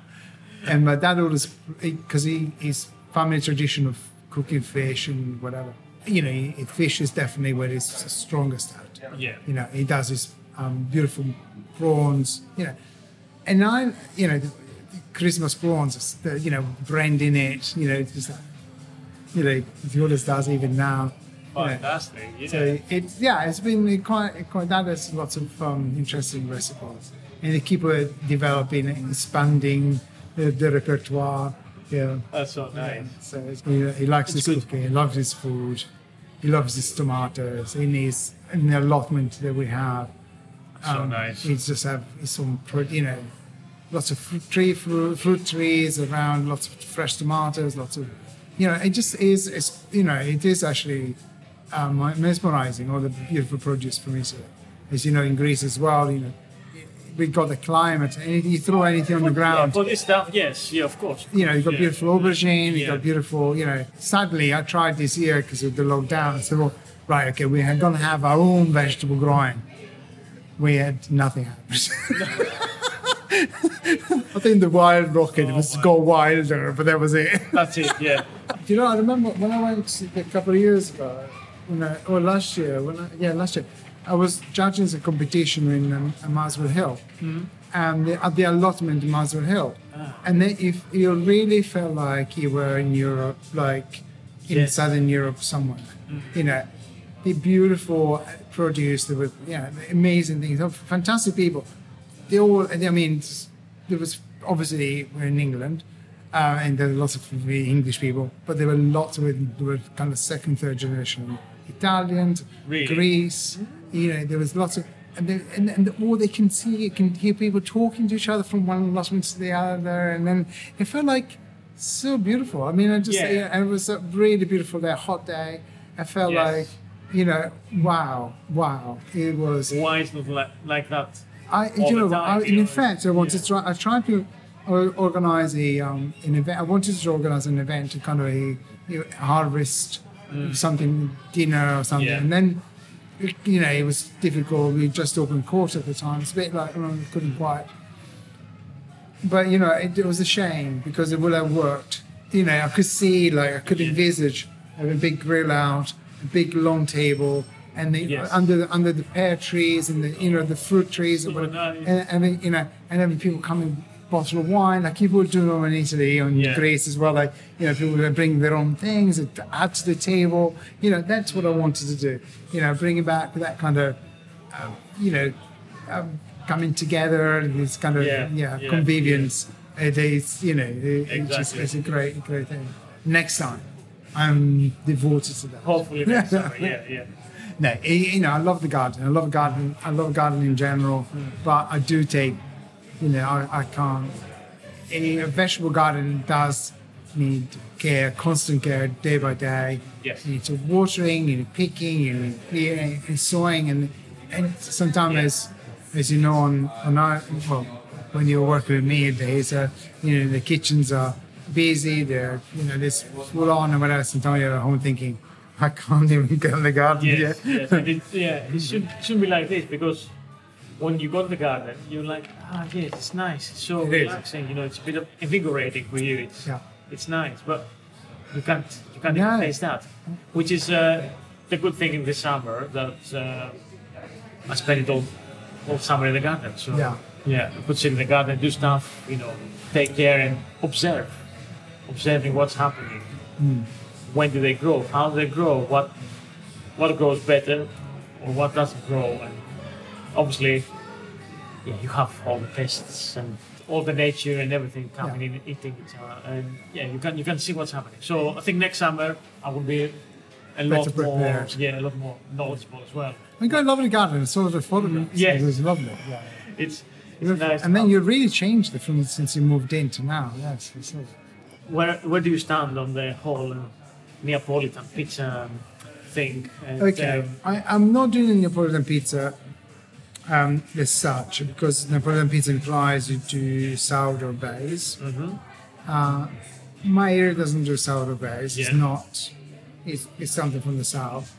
And my dad always, because he, his family tradition of cooking fish and whatever. You know, he, fish is definitely where he's strongest at. Yeah. You know, he does his um, beautiful prawns. You know, and I, you know, the, the Christmas prawns, you know, brand in it. You know, just like, you know, he does even now. you know. Fantastic. Yeah. So it's yeah, it's been quite quite that has lots of um, interesting recipes, and they keep uh, developing, and expanding the, the repertoire. Yeah. That's so nice. So it's, he, he likes It's his good. cooking, he loves his food, he loves his tomatoes. In his in the allotment that we have, So nice. He's just have some, pro- you know, lots of fruit tree fruit, fruit trees around, lots of fresh tomatoes, lots of, you know, it just is. It's you know, it is actually um, mesmerizing all the beautiful produce from Italy. As you know, in Greece as well, you know, we've got the climate. Anything you throw anything on the Yeah, ground, for this stuff, yes, yeah, of course. you know, you've got Yeah. beautiful aubergine, you've Yeah. got beautiful, you know. Sadly, I tried this year because of the lockdown. I said, well, right, okay, we are going to have our own vegetable growing. We had nothing happen. I think the wild rocket oh, was go wilder, but that was it. That's it. Yeah. Do you know, I remember when I went a couple of years ago, when I, or last year, when I, yeah, last year, I was judging a competition in um, Muswell Hill, hmm? and the, at the allotment in Muswell Hill, ah. and then if you really felt like you were in Europe, like in Yes. Southern Europe somewhere, hmm. you know, the beautiful produce, were yeah, amazing things, fantastic people. They all, I mean, there was obviously we're in England, uh, and there were lots of English people, but there were lots of there were kind of second, third generation Italians, Really? Greece. You know, there was lots of, and, they, and, and all they can see, you can hear people talking to each other from one allotment to the other, and then it felt like so beautiful. I mean, I just, Yeah. yeah. it was a really beautiful day, hot day. I felt Yes. like, you know, wow, wow, it was. Why is not like, like that? I, you know, time, I, you know, in fact, I wanted yeah. to try. I tried to organize a um, an event. I wanted to organize an event to kind of a you know, harvest something dinner or something, Mm. Yeah. and then you know it was difficult. We just opened court at the time. It's a bit like I couldn't quite. But you know, it, it was a shame because it would have worked. You know, I could see like I could envisage having a big grill out, a big long table, and the, Yes. under the, under the pear trees and the you know the fruit trees and, whatever, and, and then, you know and having people coming bottle of wine like people do in Italy and Yeah. Greece as well. Like you know people would bring their own things to add to the table. You know that's what I wanted to do. You know bringing back that kind of um, you know um, coming together and this kind of Yeah, yeah, yeah, convenience. It is you know it, it's, just, Exactly. it's a great great thing. Next time. I'm devoted to that. Hopefully next summer. Yeah, yeah. No, you know, I love the garden. I love garden. I love gardening in general, but I do take, you know, I, I can't. A, a vegetable garden does need care, constant care, day by day. Yes. You need to watering, you need picking, you need clearing and sowing, and and sometimes, as, as you know, on on our well, when you were working with me, days, uh, you know, the kitchens are busy. They're you know, this full on and whatever. Sometimes you're at home thinking, I can't even get in the garden Yes, yet. yes. It, yeah, it should should be like this because when you go to the garden, you're like, ah, yes, it's nice. It's so It is. relaxing. You know, it's a bit of invigorating for you. It's Yeah. it's nice, but you can't you can't No. even taste that, which is uh, the good thing in the summer that uh, I spend it all all summer in the garden. So Yeah. yeah, I could sit in the garden, do stuff, you know, take care and observe, observing what's happening. Hmm. When do they grow? How do they grow? What what grows better, or what doesn't grow? And obviously, yeah, you have all the pests and all the nature and everything coming in, eating each other, and yeah, you can you can see what's happening. So I think next summer I will be a lot Better more, prepared. yeah, a lot more knowledgeable as well. We got a lovely garden. I saw the photographs. Yes. It was lovely. Yeah. It's it's nice. And then you really changed it from since you moved in to now. Yes. it's. Where where do you stand on the whole uh, Neapolitan pizza thing? And, Okay, um, I, I'm not doing a Neapolitan pizza um, as such because Neapolitan pizza implies you do sourdough base. Mm-hmm. Uh, my area doesn't do sourdough base. It's not. It's, it's something from the south.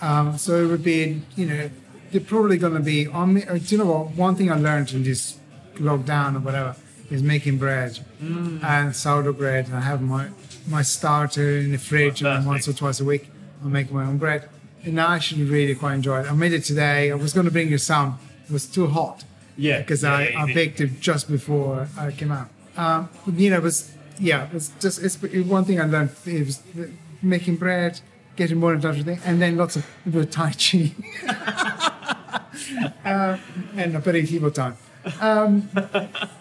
Um, so it would be, you know, they're probably going to be on me. uh, Do you know what? One thing I learned in this lockdown or whatever is making bread Mm. and sourdough bread. And I have my my starter in the fridge, and then once or twice a week, I make my own bread. And I actually really quite enjoy it. I made it today. I was going to bring you some. It was too hot. Yeah, Because yeah, I, yeah, I baked it just before I came out. Um, you know, it was yeah, it was just it's it- one thing I learned. It was making bread, getting more in touch with it, and then lots of Tai Chi, and a bit of tai chi. uh, and aperitivo time. Um,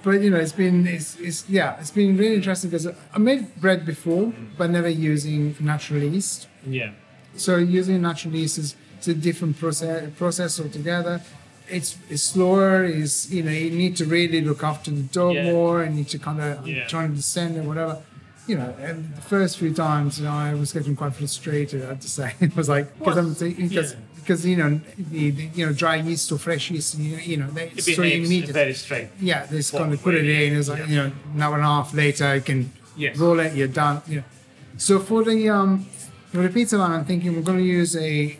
but you know, it's been it's, it's yeah, it's been really interesting because I made bread before, but never using natural yeast. yeah, So using natural yeast is, it's a different process process altogether. It's, it's slower. Is you know you need to really look after the dough Yeah. more and you need to kind of Yeah. try to descend or whatever. You know, and the first few times, you know, I was getting quite frustrated. I have to say, it was like because I'm because Yeah. because you know the, the, you know dry yeast or fresh yeast, you know, you know they, it so immediate. very straight. Yeah, they just kind of put it in. It's like yeah. you know, an hour and a half later, you can Yes. roll it. You're done. You know. So for the um for the pizza line, I'm thinking we're going to use a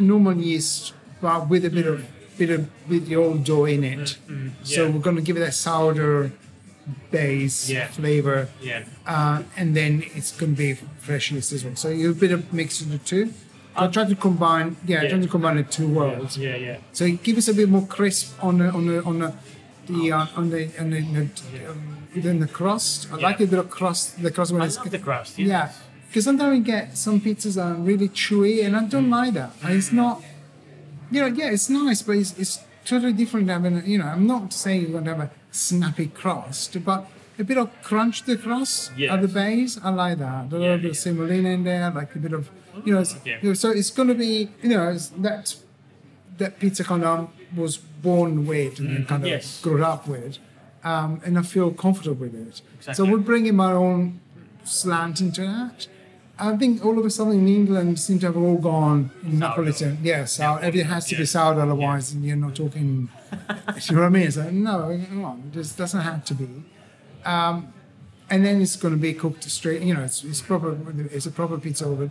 normal yeast, but with a bit of bit of with the old dough in it. So Mm, yeah. we're going to give it a sourdough base Yeah. flavor, Yeah, uh, and then it's going to be fresh yeast as well. So you a bit of mix of the two. I try to combine, yeah, Yeah. try to combine the two worlds. yeah, yeah. So it gives us a bit more crisp on the on the on the the uh, on the on the, the um, within the crust. I like a bit of crust. The crust when I it's love the crust. yeah. Because sometimes we get some pizzas are really chewy, and I don't like that. And it's not, you know, yeah, it's nice, but it's, it's totally different having, you know, I'm not saying you're going to have a snappy crust, but a bit of crunch to the crust at the base, I like that. A little Yeah, bit of semolina in there, like a bit of, you know, it's, Yeah. you know, so it's going to be, you know, it's that that pizza kind of was born with and kind of yes. grew up with, um, and I feel comfortable with it. So Exactly. we're bringing my own slant into that. I think all of a sudden in England seem to have all gone in Napolitan. Yes, yeah, everything has to be Yeah. sourdough, otherwise you're not talking. you know what I mean? It's like, no, come on, this doesn't have to be. Um, and then it's going to be cooked straight. You know, it's, it's proper. It's a proper pizza oven.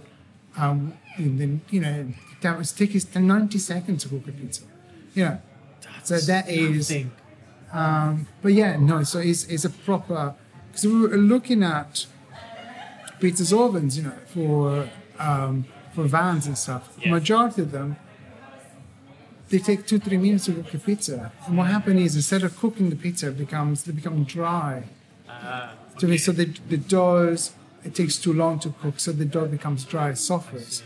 Um, and then you know, that was take us 90 seconds to cook a pizza. You know, so that is. Nothing. But yeah, no. So it's, it's a proper because we were looking at pizzas ovens, you know, for um, for vans and stuff. Yeah. Majority of them, they take two three minutes to cook a pizza. And what happens is instead of cooking the pizza, it becomes they become dry. To me, so the the doughs it takes too long to cook, so the dough becomes dry, softens,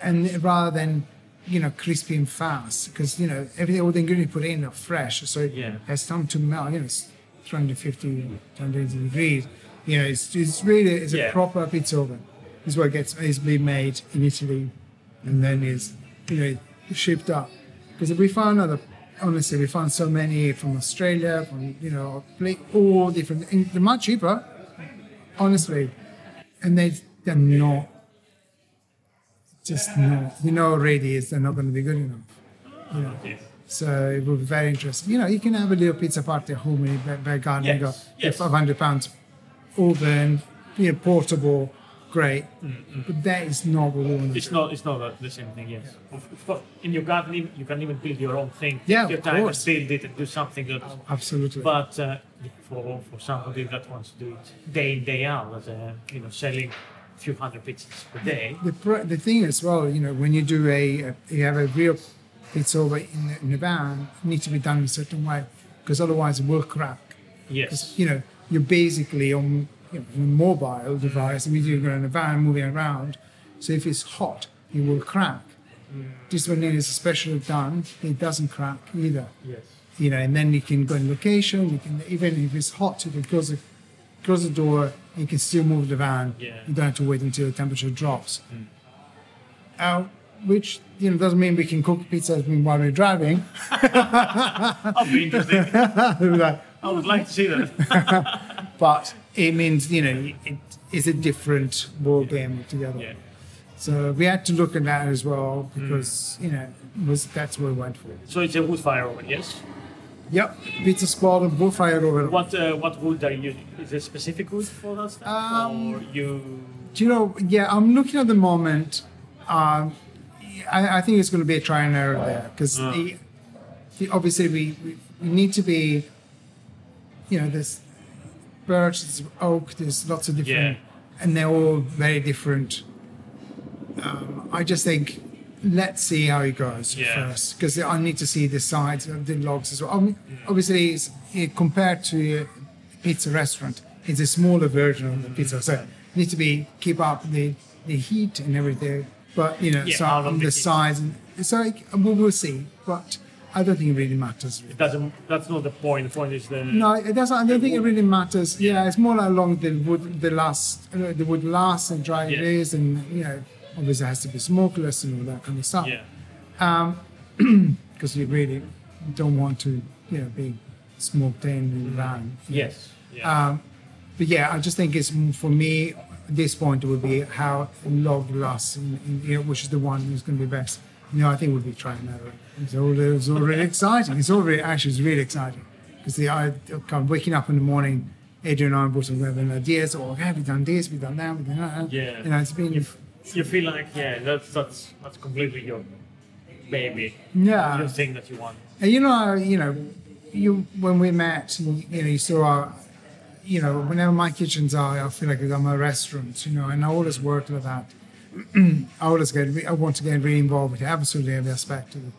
and rather than you know crispy and fast, because you know everything all the ingredients you put in are fresh, so it Yeah. has time to melt. You know, it's 350, 280 degrees. You know, it's it's really it's a proper pizza oven. This is what gets being made in Italy, and then is you know shipped up. Because we found other, honestly, we found so many from Australia, from you know, all different. And they're much cheaper, honestly, and they they're not. Just not. We know already is they're not going to be good enough. You know. Yeah. So it will be very interesting. You know, you can have a little pizza party at home in your back garden. You Yes, got yes. 500 pounds oven, you know, portable, great, but that is not what we want to It's do. not. It's not the- the same thing. Yes. Of, of course, in your garden, you can even build your own thing. Yeah, Take your of time course. and build it and do something good. Absolutely. But uh, for for somebody that wants to do it day in day out, as a you know, selling a few hundred pizzas per day. the pr- the thing as well, you know, when you do a, a you have a real pizza over in the, in the van, it needs to be done in a certain way because otherwise it will crack. Yes. You know, you're basically on you know, a mobile device, immediately you're in a van moving around. So if it's hot, it will crack. This one is especially done; it doesn't crack either. Yes. You know, and then you can go in location. You can even if it's hot, you can close the close the door. You can still move the van. Yeah. You don't have to wait until the temperature drops. Uh, which you know doesn't mean we can cook pizza while we're driving. I'll be interested. Like, I would like to see that. but it means you know it is a different ball game altogether. Yeah. So we had to look at that as well because you know was that's what we went for. So it's a wood fire oven. Yes. Yep, pizza spot and bullfire over. What uh, what wood are you using? Is there specific wood for that stuff, Um, or you? Do you know? Yeah, I'm looking at the moment. Um, I, I think it's going to be a try and error there because the, the, obviously we, we need to be. You know, there's birch, there's oak, there's lots of different, and they're all very different. Um, I just think let's see how it goes Yeah. first because I need to see the sides of the logs as well. I mean, obviously, it's, it, compared to a pizza restaurant, it's a smaller version of the pizza, so you need to be keep up the the heat and everything. But you know, Yeah, so on the sides, and so like, we will see. But I don't think it really matters. Really. It doesn't. That's not the point. The point is the. No, it doesn't. I don't think it really matters. Yeah, it's more like along the wood, the last, uh, the wood lasts and dry it Yeah. is, and you know, obviously it has to be smokeless and all that kind of stuff. Yeah. Um, Because you really don't want to, you know, be smoked in and around. Yes. Yeah. Um, but yeah, I just think it's for me. This point, it would be how log lasts, and, and, you know, which is the one who's going to be best. You know, I think we'll be trying that. It's already, it's already exciting. It's all really, actually it's really exciting because the I kind of waking up in the morning. Adrian and I both having ideas. Oh, have we done this? We done that? We done that? Yeah. You know, it's been you, you feel like yeah, that's that's that's completely your baby. yeah. Your thing that you want. And you know, you know, you when we met, and, you know, you saw our, you know, whenever my kitchens are, I feel like I'm a restaurant, you know, and I always worked with that. I always get, I want to get really involved with absolutely every aspect of the,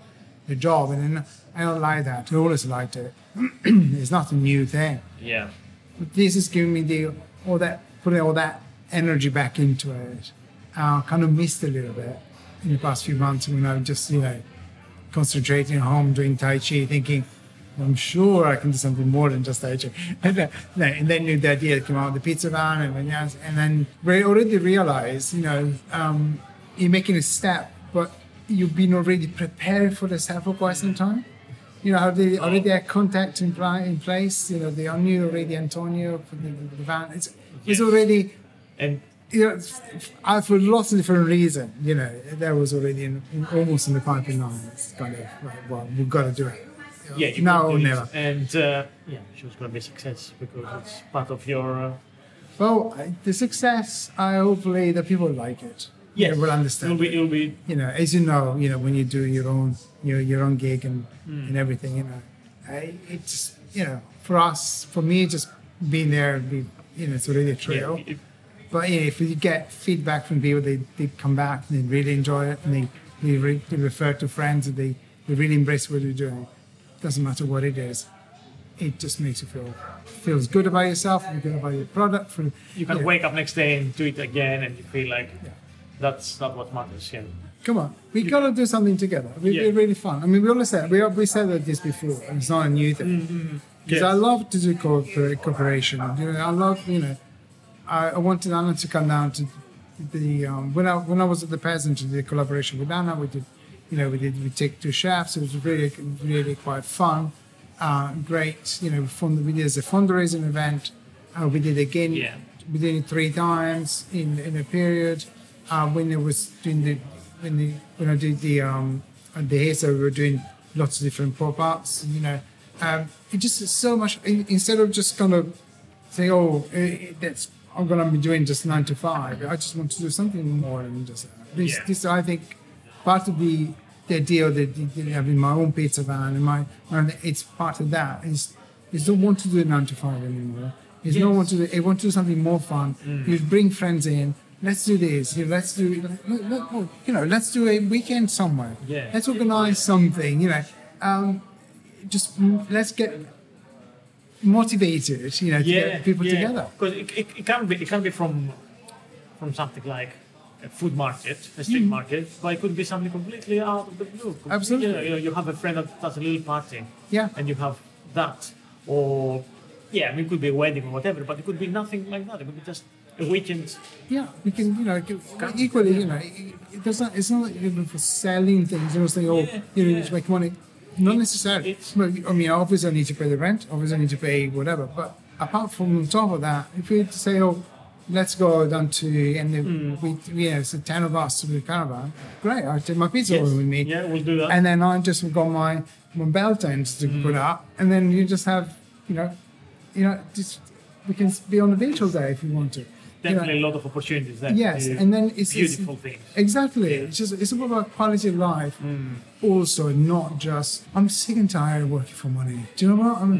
the job, and then I don't like that. I always liked it. it's not a new thing. Yeah. But this is giving me the all that putting all that energy back into it. I kind of missed a little bit in the past few months when I was just you know concentrating at home doing Tai Chi, thinking I'm sure I can do something more than just Tai Chi. And then, and then the idea came out of the pizza van, and then, and then we already realized, you know, um, you're making a step, but you've been already prepared for the step for quite some time. You know, they already had contact in, in place. You know, they knew already Antonio for the, the van. It's, it's already And you know, I, for lots of different reasons, you know, that was already in, in, almost in the pipeline. It's kind of, well, we've got to do it. yeah, you now or never. And uh, yeah, she was going to be a success because it's part of your. Uh, Well, the success, I hopefully the people like it. Yes. They will understand. It'll be. It'll be. you know, as you know, you know, when you do your own, your your own gig and hmm. and everything, you know, I, it's you know, for us, for me, just being there, be, you know, it's already a Yeah, it- But you know, if you get feedback from people, they, they come back and they really enjoy it, and they they, re, they refer to friends, and they, they really embrace what you're doing. Doesn't matter what it is, it just makes you feel feels good about yourself, and good about your product. For you can know, wake up next day and do it again, and you feel like that's not what matters. Yeah. Come on, we gotta do something together. It'd be really fun. I mean, we always said we we said that this before, and it's not a new thing. Because Yes. I love to do cooper- cooperation. You know, I love you know, I, I wanted Anna to come down to the um, when I when I was at the peasant to the collaboration with Anna, we did, you know, we did we take two chefs. It was really really quite fun, uh, great. You know, fund, we did as a fundraising event. Uh, we did again. Yeah. We did it three times in in a period. Uh, when it was doing the when the when I did the um the HESA, we were doing lots of different pop ups. You know, um, it just is so much in- instead of just kind of saying, "Oh, eh, eh, that's I'm gonna be doing just nine to five. I just want to do something more than just that. This, Yeah. this I think, part of the the idea of the, the, the- having my own pizza van and my, my it's part of that is is don't want to do nine to five anymore. Is not want to do. I want to do something more fun. You bring friends in. Let's do this. You know, let's do. let- let- You know, let's do a weekend somewhere. Yeah. Let's organize something. You know, um, just mm, let's get motivated. You know, to get people together. Because it, it, it can be it can be from from something like a food market, a street market, but it could be something completely out of the blue. Mm. Absolutely. You, know, you, know, you have a friend that does a little party, Yeah. and you have that, or yeah, I mean, it could be a wedding or whatever, but it could be nothing like that. It could be just a weekend. Yeah, we can, you know, can- equally, you know, it, not, it's not even for selling things, you know, saying, oh, Yeah, you know, yeah. just make money. Not necessarily. it's- I mean, obviously I need to pay the rent, obviously I need to pay whatever, but apart from on top of that, if we say, oh, let's go down to, and then Mm. we, yeah, it's a 10 of us with a caravan, great, I'll take my pizza Yes. with me. Yeah, we'll do that. And then I just got my, my bell tents to Mm. put up, and then you just have, you know, you know, just, we can be on the beach all day if you want to. You know, Definitely a lot of opportunities there. Yes, and then it's it's- beautiful things. Exactly. It's just it's all about quality of life. Mm. Also, not just I'm sick and tired of working for money. Do you know what? I'm,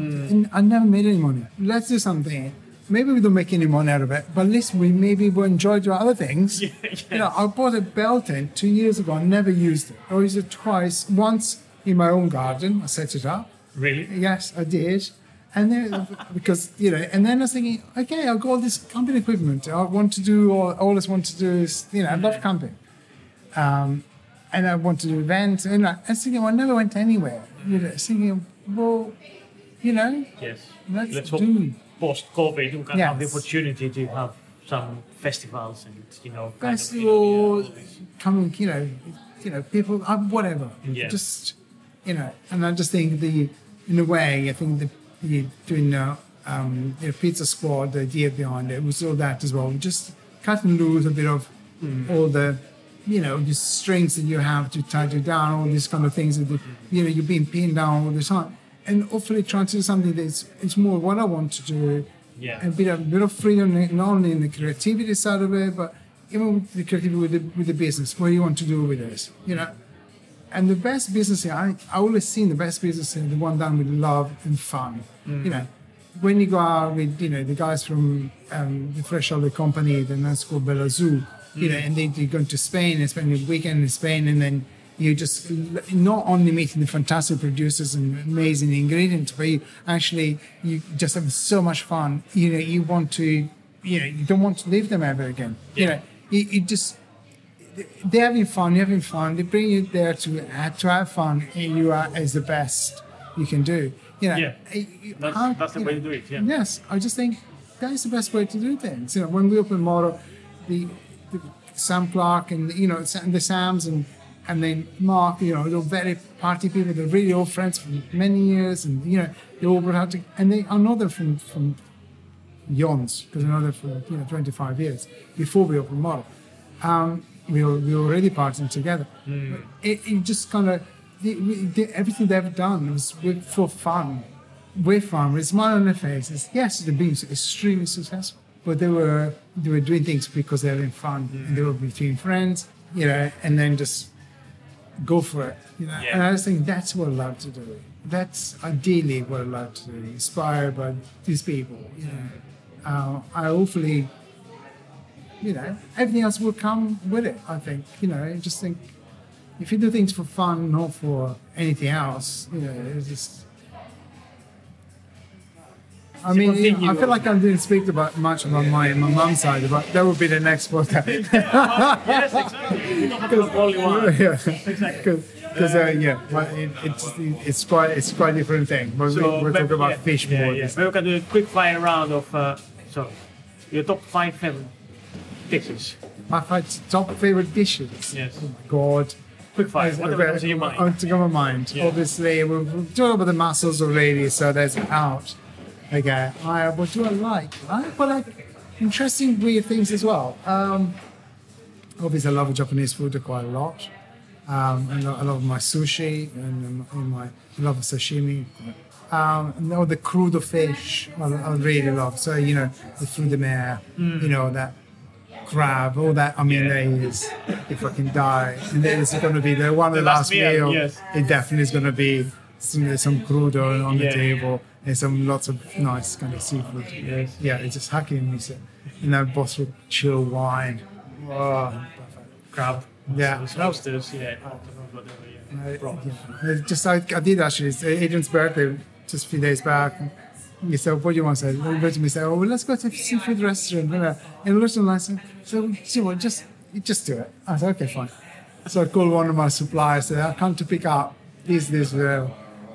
Mm. I never made any money. Let's do something. Maybe we don't make any money out of it, but at least we maybe will enjoy doing other things. Yeah, You know, I bought a bell tent two years ago. I never used it. I used it twice. Once in my own garden. I set it up. Really? Yes, I did. And then, because, you know, and then I was thinking, okay, I've got all this camping equipment. I want to do, all, I always want to do is, you know, I love camping. Um, and I want to do events. And I was thinking, I never went anywhere. You know, thinking, well, you know, Yes. Let's Let's do. post COVID we can have the opportunity to have some festivals and you know kind of, you know, festival, yeah, all this. coming, you know, you know, people, uh, whatever. Yeah. Just, you know, and I just think the, in a way, I think the, doing the, um, the pizza squad, the idea behind it was all that as well. Just cut and loose a bit of all the, you know, the strings that you have to tie you down, all these kind of things that, the, you know, you're being pinned down all the time. And hopefully trying to do something that's, it's more what I want to do. Yeah. And a bit of, a bit of freedom, not only in the creativity side of it, but even with the creativity with the, with the business, what you want to do with this, you know. And the best business, I, I always seen the best business is the one done with love and fun. You know, when you go out with, you know, the guys from um, the Fresh Olive Company, the that's called Belazu, you know, and they, you're going to Spain and spend a weekend in Spain, and then you just not only meeting the fantastic producers and amazing ingredients, but you actually you just have so much fun. You know, you want to, you know, you don't want to leave them ever again. You know, you, you just they're having fun, you're having fun. They bring you there to to have fun, and you are as the best you can do. You know, Yeah. That's- how- that's the way know, to do it, yeah. Yes, I just think that is the best way to do things. You know, when we open Moro, the, the Sam Clark and you know Sam- the Sams and and then Mark, you know, they're very party people. They're really old friends for many years, and you know they all brought out to, and they I know them from from Yons because I know them for you know 25 years before we opened Moro um, we were, we were already partying together. Hmm. It, it just kind of the, the, everything they've done was with, for fun, with fun, with a smile on their faces. Yes, they've been extremely successful, but they were they were doing things because they were having fun and they were between friends, you know, and then just go for it, you know. Yeah. And I just think that's what I love to do. That's ideally what I love to do, inspired by these people, you know. Uh, I hopefully you know, everything else will come with it. I think, you know, just think if you do things for fun, not for anything else, you know, it's just. I mean, I feel like I didn't speak about much about my my mum's side, but that would be the next podcast. yes, exactly. You don't have to only one. yeah, because uh, yeah, but it, it's it's quite it's quite a different thing. But we, we're talking about yeah, fish yeah, more. Yeah. Maybe we can do a quick fire round of uh, so your top five favorite dishes. My five top favorite dishes. Yes. Oh my god. Quick fire. Comes to your mind. On to my mind. Yeah. Obviously, we've, we've talked about the mussels already, so that's out. Okay. I, what do I like? I but like interesting weird things as well. Um, obviously, I love Japanese food quite a lot. Um, and I love my sushi and, and my I love sashimi. Um, and all the crudo fish I, I really love. So you know the fruit de mer, you know that crab, all that. I mean, there is. If I can die, and then it's going to be the one of the, last last meal, meal. yes. It definitely is going to be some, some crudo on the table and some lots of nice kind of seafood. Yes. Yeah, it's just hacking me. So, you know, bottle of chill wine. Oh, Crab. Yeah. Lobsters, yeah. Yeah. Uh, yeah. Just I, I did actually. It's Adrian's birthday just a few days back. Said, "What do you want?" to say? He went to me and said, "Oh, well, let's go to a seafood restaurant." And uh, and it looked. So, see what? Just just do it. I said, "Okay, fine." So I called one of my suppliers. Said, "I come to pick up this, this, uh,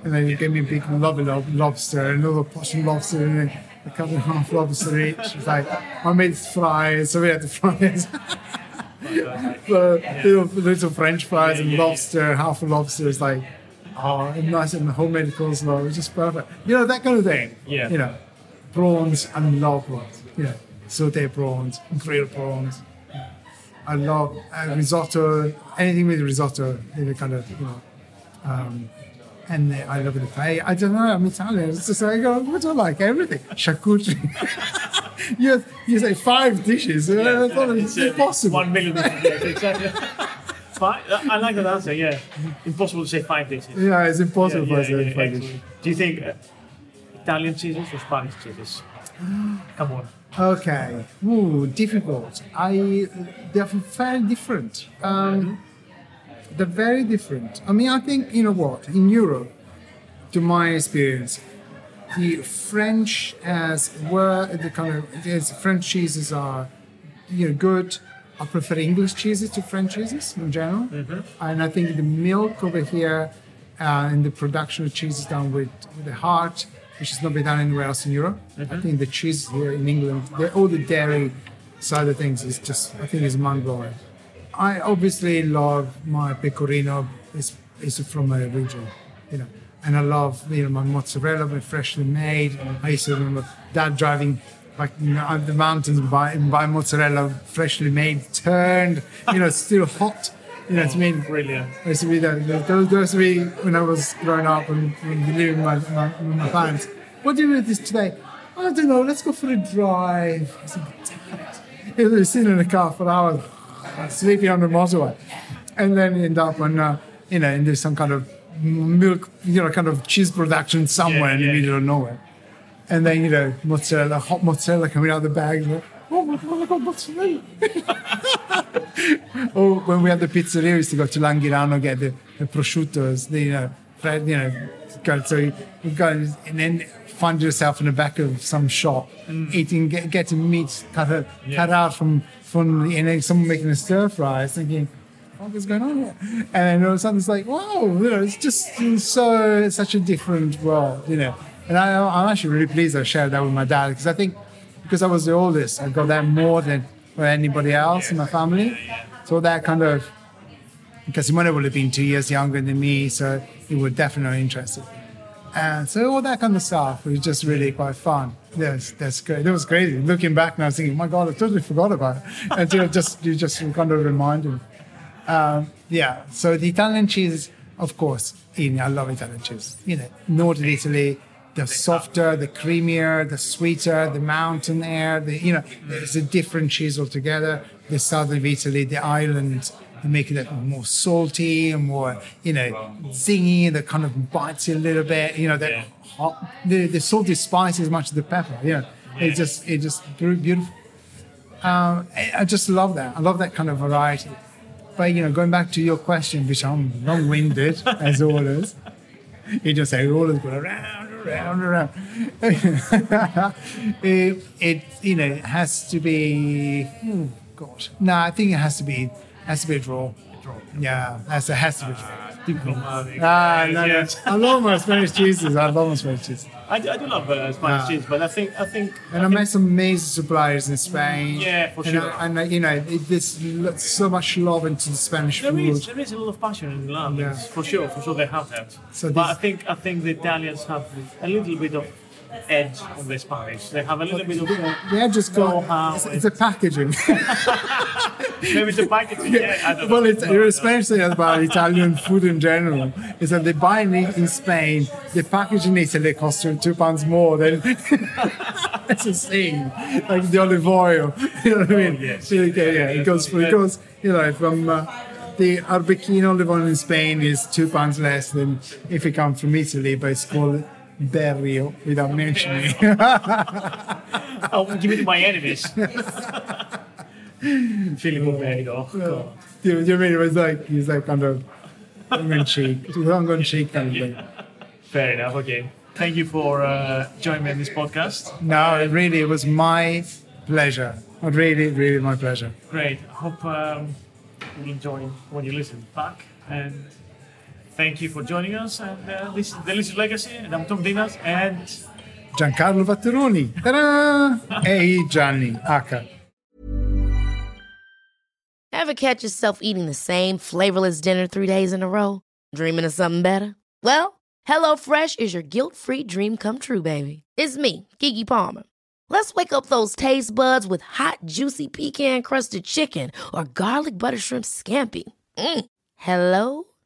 and then he gave me a big lovely lob- lobster, another portion lobster, and then a couple a half lobster each. It's like I made fries, so we had to fry it. the little, little French fries and lobster, half a lobster is like, oh, and nice and homemade coleslaw. It's just perfect. You know, that kind of thing. Yeah. You know, prawns, I love prawns. You know, saute prawns, grilled prawns. I love uh, risotto, anything with risotto, you know, kind of, you know. Um, and uh, I love the pay. I don't know, I'm Italian. It's just like, oh, what do I like? Everything. Charcuterie. you, you say five dishes. Uh, I thought it's uh, impossible. One million yeah, exactly. Fine. I like that answer, yeah. Impossible to say five dishes. Yeah, it's impossible Yeah, for yeah, yeah, it. excellent. Do you think uh, Italian cheeses or Spanish cheeses? Come on. Okay. Ooh, difficult. I they're very different. Um, they're very different. I mean, I think you know what in Europe, to my experience, the French as were the kind of as French cheeses are, you know, good. I prefer English cheeses to French cheeses in general, and I think the milk over here uh, and the production of cheese is done with, with the heart, which is not been done anywhere else in Europe. I think the cheese here in England, the, all the dairy side of things is just, I think, is mind blowing. I obviously love my pecorino. It's, it's from a region, you know, and I love you know my mozzarella, my freshly made. I used to remember dad driving like you know, the mountains buy, buy mozzarella freshly made, turned, you know, still hot. You know, it's mean Brilliant. I used to be that. Those, those were me when I was growing up and, and living with my, my, with my parents. What do you do with this today? I don't know. Let's go for a drive. I He was sitting in the car for hours, sleeping on the motorway, and then end up on, uh, you know, into some kind of milk, you know, kind of cheese production somewhere in Yeah, the yeah. middle of nowhere. And then, you know, mozzarella, hot mozzarella coming out of the bag. Like, oh my God, I got mozzarella. or oh, when we had the pizzeria, we used to go to Langhirano, get the, the prosciuttos, the, you know, fre- you know, go, so you go and then find yourself in the back of some shop, mm. eating, get, getting meat cut, out- cut out from, from, you know, someone making a stir fry, thinking, what is going on here? And then all of a sudden it's like, wow, you know, it's just so, it's such a different world, you know. And I, I'm actually really pleased I shared that with my dad because I think because I was the oldest, I got that more than for anybody else in my family. So that kind of, because Simone would have been two years younger than me, so he was definitely interested. And so all that kind of stuff was just really quite fun. Yes, that's great. That was crazy. Looking back now, I was thinking, my God, I totally forgot about it. Until just you just kind of reminded me. Um, yeah. So the Italian cheese, of course, you I love Italian cheese. You know, northern Italy, the softer, the creamier, the sweeter, the mountain air. The you know, it's a different cheese altogether. The south of Italy, the island, they make it more salty and more, you know, zingy. That kind of bites you a little bit. You know, that hot, the, the salty spice as much as the pepper. You know, it's just it's just beautiful. Um, I just love that. I love that kind of variety. But you know, going back to your question, which I'm long-winded as always, you just say always go around, around, around. it, it, you know, it has to be. Oh gosh, no, I think it has to be has to be a draw. Yeah, that's it has to be a draw. Diplomatic. Ah, no, no. I love my Spanish cheeses. I love my Spanish cheeses. I, do, I do love uh, Spanish Ah. cheese, but I think I think And I met some amazing suppliers in Spain. Yeah, for and sure. I, and you know, it, there's so much love into the Spanish There food. is, there is a lot of passion in love, Yeah. for sure, for sure they have that. So but I think I think the Italians have a little bit of edge on this Spanish. They have a little bit of Yeah, just go. know-how. It's, it's a packaging. maybe the packaging. Yeah, well, it's especially about Italian food in general. Is that they buy in, in Spain, the package in Italy costs two pounds more than it's a thing, like the olive oil. You know what I mean? yes. So, okay, yeah, it goes. It goes. You know, from uh, the Arbequino olive oil in Spain is two pounds less than if it comes from Italy, but it's called Berio without mentioning. I'll give it to my enemies. Filippo Berio. God. Do you, you mean it was like he's like kind of tongue cheek, tongue cheek kind of thing. Fair enough. Okay. Thank you for uh, joining me in this podcast. No, it really, it was my pleasure. It really, really my pleasure. Great. I Hope um, you enjoy when you listen back. And thank you for joining us. And uh, this is Delicious Legacy. And I'm Tom Ntinas. And Giancarlo Vatteroni. Ta-da! Hey, Gianni. Aka. Ever catch yourself eating the same flavorless dinner three days in a row? Dreaming of something better? Well, HelloFresh is your guilt free dream come true, baby. It's me, Keke Palmer. Let's wake up those taste buds with hot, juicy pecan crusted chicken or garlic butter shrimp scampi. Mm. Hello